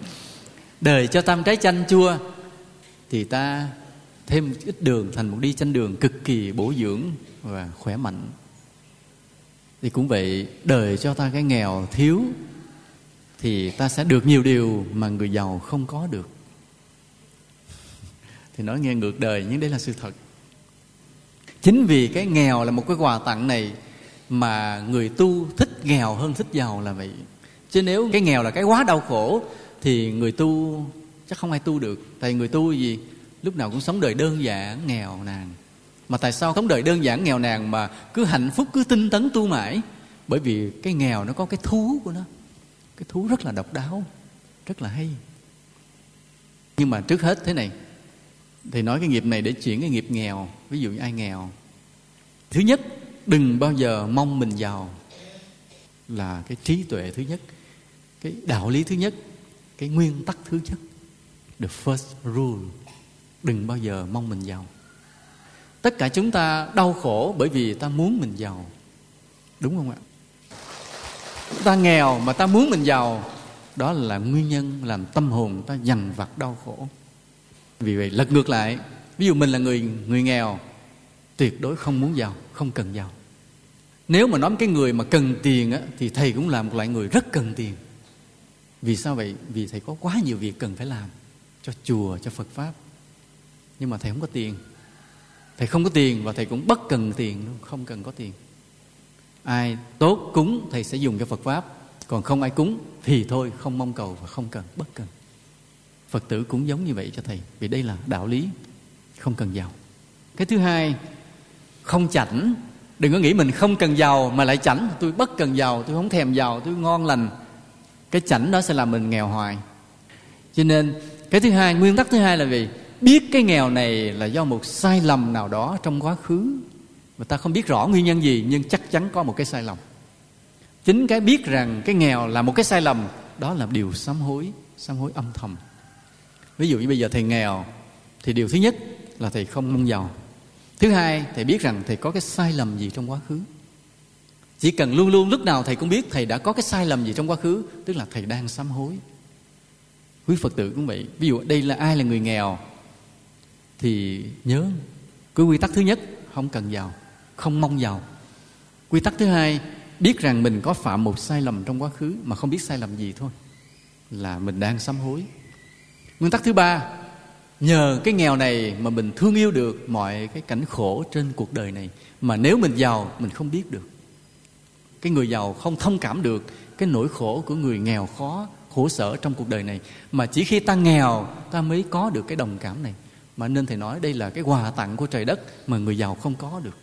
Đời cho ta một trái chanh chua, thì ta thêm ít đường thành một đi chanh đường cực kỳ bổ dưỡng và khỏe mạnh. Thì cũng vậy, đời cho ta cái nghèo thiếu, thì ta sẽ được nhiều điều mà người giàu không có được. Thì nói nghe ngược đời, nhưng đây là sự thật chính vì cái nghèo là một cái quà tặng này mà người tu thích nghèo hơn thích giàu là vậy. Chứ nếu cái nghèo là cái quá đau khổ, thì người tu chắc không ai tu được. Tại người tu gì? Lúc nào cũng sống đời đơn giản, nghèo nàn. Mà tại sao sống đời đơn giản, nghèo nàn mà cứ hạnh phúc, cứ tinh tấn tu mãi? Bởi vì cái nghèo nó có cái thú của nó. Cái thú rất là độc đáo, rất là hay. Nhưng mà trước hết thế này thì nói cái nghiệp này để chuyển cái nghiệp nghèo, ví dụ như ai nghèo. Thứ nhất, đừng bao giờ mong mình giàu là cái trí tuệ thứ nhất, cái đạo lý thứ nhất, cái nguyên tắc thứ nhất. The first rule, đừng bao giờ mong mình giàu. Tất cả chúng ta đau khổ bởi vì ta muốn mình giàu. Đúng không ạ? Ta nghèo mà ta muốn mình giàu, đó là nguyên nhân làm tâm hồn ta dằn vặt đau khổ vì vậy lật ngược lại ví dụ mình là người người nghèo tuyệt đối không muốn giàu không cần giàu. Nếu mà nói cái người mà cần tiền á, thì thầy cũng là một loại người rất cần tiền. Vì sao vậy? Vì thầy có quá nhiều việc cần phải làm cho chùa cho phật pháp. Nhưng mà thầy không có tiền. Thầy không có tiền và thầy cũng bất cần tiền luôn không cần có tiền. Ai tốt cúng thầy sẽ dùng cho phật pháp. Còn không ai cúng thì thôi không mong cầu và không cần bất cần phật tử cũng giống như vậy cho thầy, vì đây là đạo lý không cần giàu. Cái thứ hai, không chảnh. Đừng có nghĩ mình không cần giàu mà lại chảnh. Tôi bất cần giàu, tôi không thèm giàu, tôi ngon lành. Cái chảnh đó sẽ làm mình nghèo hoài. Cho nên, cái thứ hai, nguyên tắc thứ hai là vì biết cái nghèo này là do một sai lầm nào đó trong quá khứ. Mà ta không biết rõ nguyên nhân gì, nhưng chắc chắn có một cái sai lầm. Chính cái biết rằng cái nghèo là một cái sai lầm, đó là điều sám hối sám hối âm thầm ví dụ như bây giờ thầy nghèo, thì điều thứ nhất là thầy không mong giàu. Thứ hai, thầy biết rằng thầy có cái sai lầm gì trong quá khứ. Chỉ cần luôn luôn lúc nào thầy cũng biết thầy đã có cái sai lầm gì trong quá khứ, tức là thầy đang sám hối. Quý phật tử cũng vậy. Ví dụ đây là ai là người nghèo, thì nhớ cái quy tắc thứ nhất, không cần giàu, không mong giàu. Quy tắc thứ hai, biết rằng mình có phạm một sai lầm trong quá khứ mà không biết sai lầm gì thôi, là mình đang sám hối nguyên tắc thứ ba, nhờ cái nghèo này mà mình thương yêu được mọi cái cảnh khổ trên cuộc đời này, mà nếu mình giàu, mình không biết được. Cái người giàu không thông cảm được cái nỗi khổ của người nghèo khó, khổ sở trong cuộc đời này, mà chỉ khi ta nghèo, ta mới có được cái đồng cảm này. Mà nên thầy nói đây là cái quà tặng của trời đất mà người giàu không có được.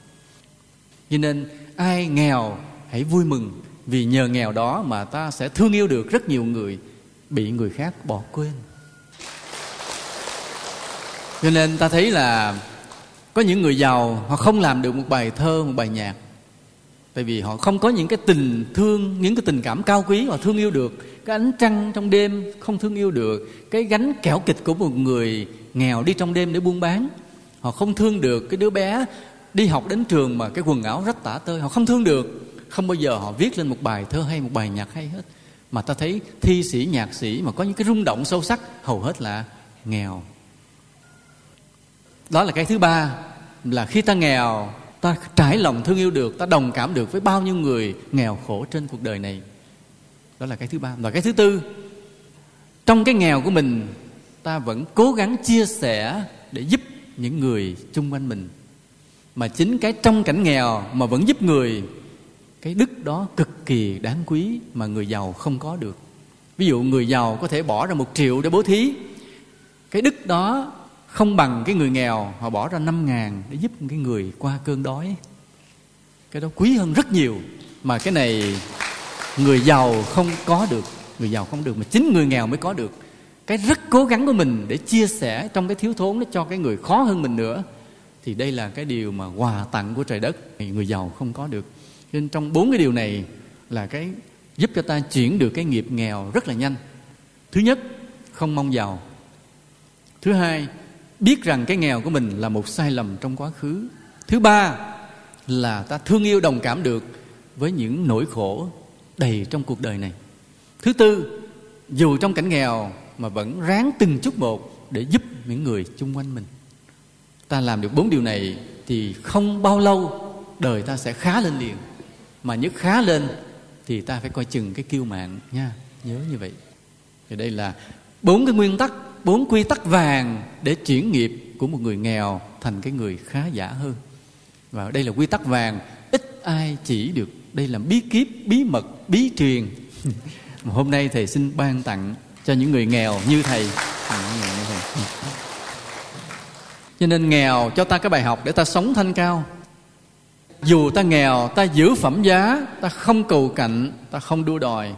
Cho nên, ai nghèo, hãy vui mừng, vì nhờ nghèo đó mà ta sẽ thương yêu được rất nhiều người, bị người khác bỏ quên cho nên ta thấy là có những người giàu, họ không làm được một bài thơ, một bài nhạc. Tại vì họ không có những cái tình thương, những cái tình cảm cao quý họ thương yêu được. Cái ánh trăng trong đêm không thương yêu được. Cái gánh kẻo kịch của một người nghèo đi trong đêm để buôn bán, họ không thương được. Cái đứa bé đi học đến trường mà cái quần áo rách tả tơi, họ không thương được. Không bao giờ họ viết lên một bài thơ hay một bài nhạc hay hết. Mà ta thấy thi sĩ, nhạc sĩ mà có những cái rung động sâu sắc, hầu hết là nghèo đó là cái thứ ba, là khi ta nghèo, ta trải lòng thương yêu được, ta đồng cảm được với bao nhiêu người nghèo khổ trên cuộc đời này. Đó là cái thứ ba. Và cái thứ tư, trong cái nghèo của mình, ta vẫn cố gắng chia sẻ để giúp những người chung quanh mình. Mà chính cái trong cảnh nghèo mà vẫn giúp người, cái đức đó cực kỳ đáng quý mà người giàu không có được. Ví dụ người giàu có thể bỏ ra một triệu để bố thí, cái đức đó không bằng cái người nghèo, họ bỏ ra năm ngàn để giúp cái người qua cơn đói. Cái đó quý hơn rất nhiều, mà cái này người giàu không có được, người giàu không được mà chính người nghèo mới có được. Cái rất cố gắng của mình để chia sẻ trong cái thiếu thốn đó cho cái người khó hơn mình nữa. Thì đây là cái điều mà quà tặng của trời đất người giàu không có được. Nên trong bốn cái điều này là cái giúp cho ta chuyển được cái nghiệp nghèo rất là nhanh. Thứ nhất, không mong giàu. Thứ hai biết rằng cái nghèo của mình là một sai lầm trong quá khứ. Thứ ba là ta thương yêu đồng cảm được với những nỗi khổ đầy trong cuộc đời này. Thứ tư, dù trong cảnh nghèo mà vẫn ráng từng chút một để giúp những người chung quanh mình. Ta làm được bốn điều này thì không bao lâu đời ta sẽ khá lên liền. Mà nhất khá lên thì ta phải coi chừng cái kiêu mạng nha. Nhớ như vậy. Thì đây là bốn cái nguyên tắc bốn quy tắc vàng để chuyển nghiệp của một người nghèo thành cái người khá giả hơn. Và đây là quy tắc vàng, ít ai chỉ được. Đây là bí kíp, bí mật, bí truyền. Hôm nay thầy xin ban tặng cho những người nghèo như thầy. Cho nên nghèo, cho ta cái bài học để ta sống thanh cao. Dù ta nghèo, ta giữ phẩm giá, ta không cầu cạnh, ta không đua đòi.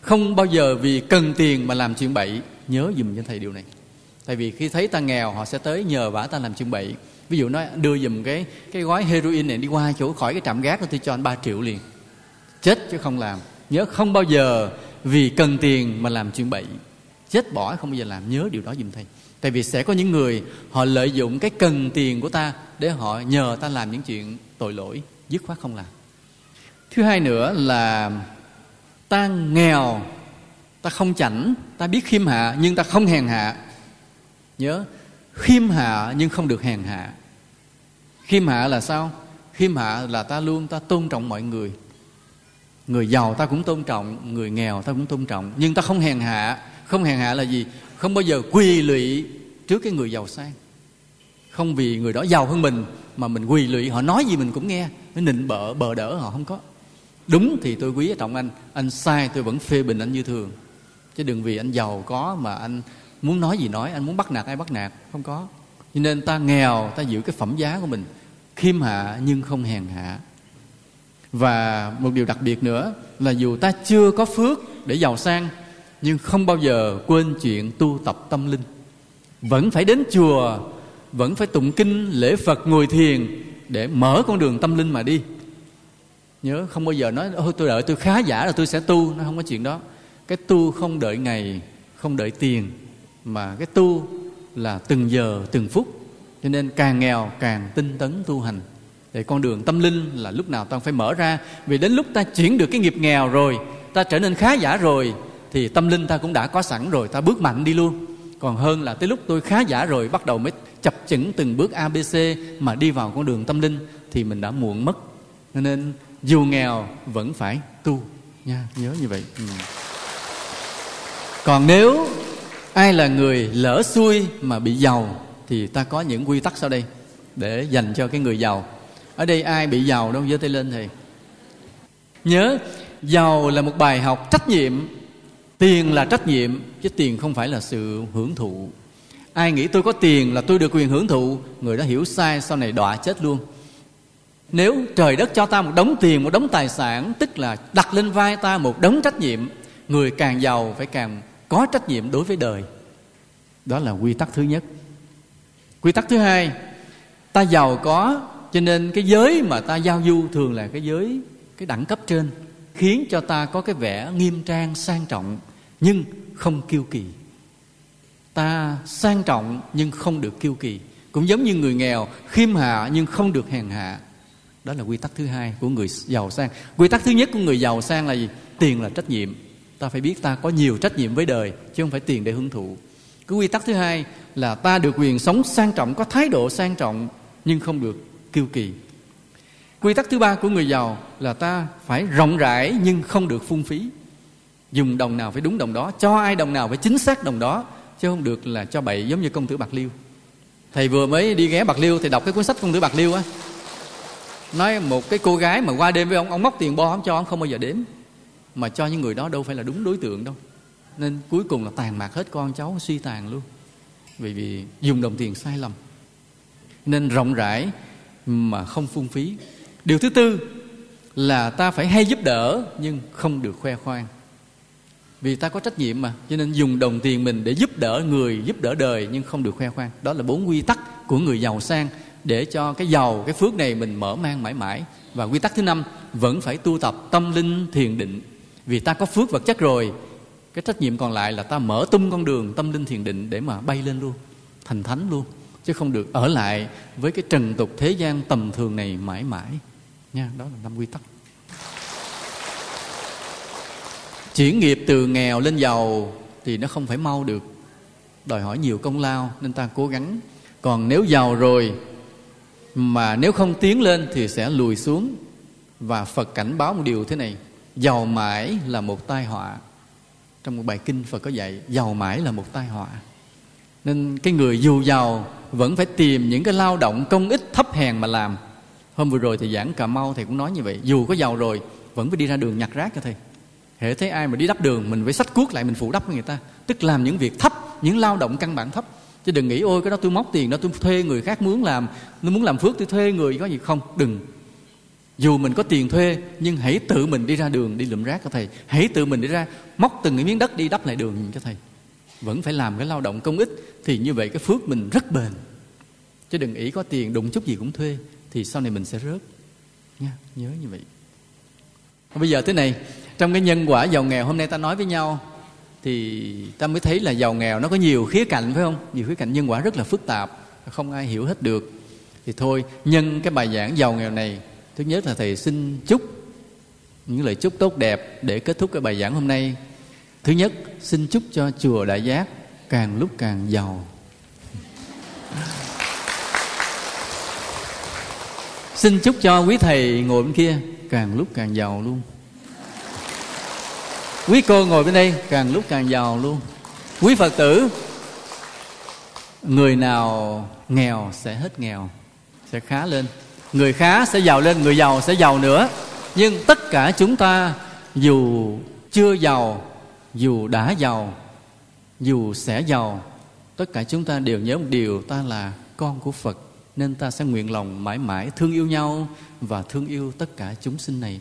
Không bao giờ vì cần tiền mà làm chuyện bậy nhớ dùm cho thầy điều này. Tại vì khi thấy ta nghèo, họ sẽ tới nhờ vả ta làm chuyện bậy ví dụ nói, đưa dùm cái cái gói heroin này đi qua chỗ khỏi cái trạm gác tôi cho anh 3 triệu liền. Chết chứ không làm. Nhớ không bao giờ vì cần tiền mà làm chuyện bậy chết bỏ không bao giờ làm. Nhớ điều đó dùm thầy. Tại vì sẽ có những người, họ lợi dụng cái cần tiền của ta để họ nhờ ta làm những chuyện tội lỗi, dứt khoát không làm. Thứ hai nữa là ta nghèo ta không chảnh, ta biết khiêm hạ, nhưng ta không hèn hạ. Nhớ, khiêm hạ nhưng không được hèn hạ. Khiêm hạ là sao? Khiêm hạ là ta luôn, ta tôn trọng mọi người. Người giàu ta cũng tôn trọng, người nghèo ta cũng tôn trọng. Nhưng ta không hèn hạ. Không hèn hạ là gì? Không bao giờ quỳ lụy trước cái người giàu sang. Không vì người đó giàu hơn mình, mà mình quỳ lụy. Họ nói gì mình cũng nghe. Nó nịnh bợ bờ đỡ họ không có. Đúng thì tôi quý trọng anh. Anh sai tôi vẫn phê bình anh như thường chứ đừng vì anh giàu có mà anh muốn nói gì nói, anh muốn bắt nạt ai bắt nạt, không có. Cho nên ta nghèo, ta giữ cái phẩm giá của mình, khiêm hạ nhưng không hèn hạ. Và một điều đặc biệt nữa là dù ta chưa có phước để giàu sang, nhưng không bao giờ quên chuyện tu tập tâm linh. Vẫn phải đến chùa, vẫn phải tụng kinh, lễ phật, ngồi thiền để mở con đường tâm linh mà đi. Nhớ không bao giờ nói, ôi, tôi đợi tôi khá giả là tôi sẽ tu. Nó không có chuyện đó cái tu không đợi ngày, không đợi tiền, mà cái tu là từng giờ, từng phút. Cho nên càng nghèo, càng tinh tấn tu hành. Để con đường tâm linh là lúc nào ta phải mở ra. Vì đến lúc ta chuyển được cái nghiệp nghèo rồi, ta trở nên khá giả rồi, thì tâm linh ta cũng đã có sẵn rồi, ta bước mạnh đi luôn. Còn hơn là tới lúc tôi khá giả rồi, bắt đầu mới chập chững từng bước abc mà đi vào con đường tâm linh, thì mình đã muộn mất. Nên dù nghèo vẫn phải tu. Nha, nhớ như vậy. Ừ còn nếu ai là người lỡ xuôi mà bị giàu, thì ta có những quy tắc sau đây để dành cho cái người giàu. Ở đây ai bị giàu đâu, giơ tay lên thì nhớ, giàu là một bài học trách nhiệm, tiền là trách nhiệm, chứ tiền không phải là sự hưởng thụ. Ai nghĩ tôi có tiền là tôi được quyền hưởng thụ, người đó hiểu sai, sau này đọa chết luôn. Nếu trời đất cho ta một đống tiền, một đống tài sản, tức là đặt lên vai ta một đống trách nhiệm, người càng giàu phải càng có trách nhiệm đối với đời. Đó là quy tắc thứ nhất. Quy tắc thứ hai, ta giàu có, cho nên cái giới mà ta giao du thường là cái giới, cái đẳng cấp trên, khiến cho ta có cái vẻ nghiêm trang, sang trọng, nhưng không kiêu kỳ. Ta sang trọng nhưng không được kiêu kỳ, cũng giống như người nghèo, khiêm hạ nhưng không được hèn hạ. Đó là quy tắc thứ hai của người giàu sang. Quy tắc thứ nhất của người giàu sang là gì? Tiền là trách nhiệm ta phải biết ta có nhiều trách nhiệm với đời, chứ không phải tiền để hưởng thụ. Cái quy tắc thứ hai là ta được quyền sống sang trọng, có thái độ sang trọng, nhưng không được kiêu kỳ. Quy tắc thứ ba của người giàu là ta phải rộng rãi nhưng không được phung phí. Dùng đồng nào phải đúng đồng đó, cho ai đồng nào phải chính xác đồng đó, chứ không được là cho bậy giống như công tử bạc liêu. Thầy vừa mới đi ghé bạc liêu thì đọc cái cuốn sách công tử bạc liêu á. Nói một cái cô gái mà qua đêm với ông ông móc tiền bo, ông cho ông không bao giờ đếm mà cho những người đó đâu phải là đúng đối tượng đâu. Nên cuối cùng là tàn mạc hết con cháu, suy tàn luôn. Vì vì dùng đồng tiền sai lầm. Nên rộng rãi mà không phung phí. Điều thứ tư là ta phải hay giúp đỡ nhưng không được khoe khoang. Vì ta có trách nhiệm mà, cho nên dùng đồng tiền mình để giúp đỡ người, giúp đỡ đời nhưng không được khoe khoang. Đó là bốn quy tắc của người giàu sang để cho cái giàu, cái phước này mình mở mang mãi mãi. Và quy tắc thứ năm, vẫn phải tu tập tâm linh thiền định vì ta có phước vật chất rồi. Cái trách nhiệm còn lại là ta mở tung con đường, tâm linh thiền định để mà bay lên luôn, thành thánh luôn. Chứ không được ở lại với cái trần tục thế gian tầm thường này mãi mãi. Nha, đó là năm quy tắc. Chuyển nghiệp từ nghèo lên giàu thì nó không phải mau được. Đòi hỏi nhiều công lao nên ta cố gắng. Còn nếu giàu rồi mà nếu không tiến lên thì sẽ lùi xuống. Và phật cảnh báo một điều thế này giàu mãi là một tai họa. Trong một bài kinh phật có dạy giàu mãi là một tai họa. Nên cái người dù giàu vẫn phải tìm những cái lao động công ích thấp hèn mà làm. Hôm vừa rồi thì giảng cà mau thầy cũng nói như vậy. Dù có giàu rồi, vẫn phải đi ra đường nhặt rác cho thầy. Hệ thấy ai mà đi đắp đường, mình phải sách cuốc lại mình phụ đắp với người ta. Tức làm những việc thấp, những lao động căn bản thấp. Chứ đừng nghĩ, ôi, cái đó tôi móc tiền, đó tôi thuê người khác muốn làm, tôi muốn làm phước tôi thuê người. Có gì không? Đừng dù mình có tiền thuê, nhưng hãy tự mình đi ra đường đi lượm rác cho thầy. Hãy tự mình đi ra, móc từng cái miếng đất đi đắp lại đường cho thầy. Vẫn phải làm cái lao động công ích, thì như vậy cái phước mình rất bền. Chứ đừng ý có tiền đụng chút gì cũng thuê, thì sau này mình sẽ rớt. Nha, nhớ như vậy. Bây giờ thế này, trong cái nhân quả giàu nghèo hôm nay ta nói với nhau, thì ta mới thấy là giàu nghèo nó có nhiều khía cạnh, phải không? Nhiều khía cạnh nhân quả rất là phức tạp, không ai hiểu hết được. Thì thôi, nhân cái bài giảng giàu nghèo này thứ nhất là thầy xin chúc những lời chúc tốt đẹp để kết thúc cái bài giảng hôm nay. Thứ nhất, xin chúc cho chùa đại giác càng lúc càng giàu. Xin chúc cho quý thầy ngồi bên kia càng lúc càng giàu luôn. Quý cô ngồi bên đây càng lúc càng giàu luôn. Quý phật tử, người nào nghèo sẽ hết nghèo, sẽ khá lên người khá sẽ giàu lên, người giàu sẽ giàu nữa. Nhưng tất cả chúng ta, dù chưa giàu, dù đã giàu, dù sẽ giàu, tất cả chúng ta đều nhớ một điều, ta là con của phật, nên ta sẽ nguyện lòng mãi mãi thương yêu nhau và thương yêu tất cả chúng sinh này.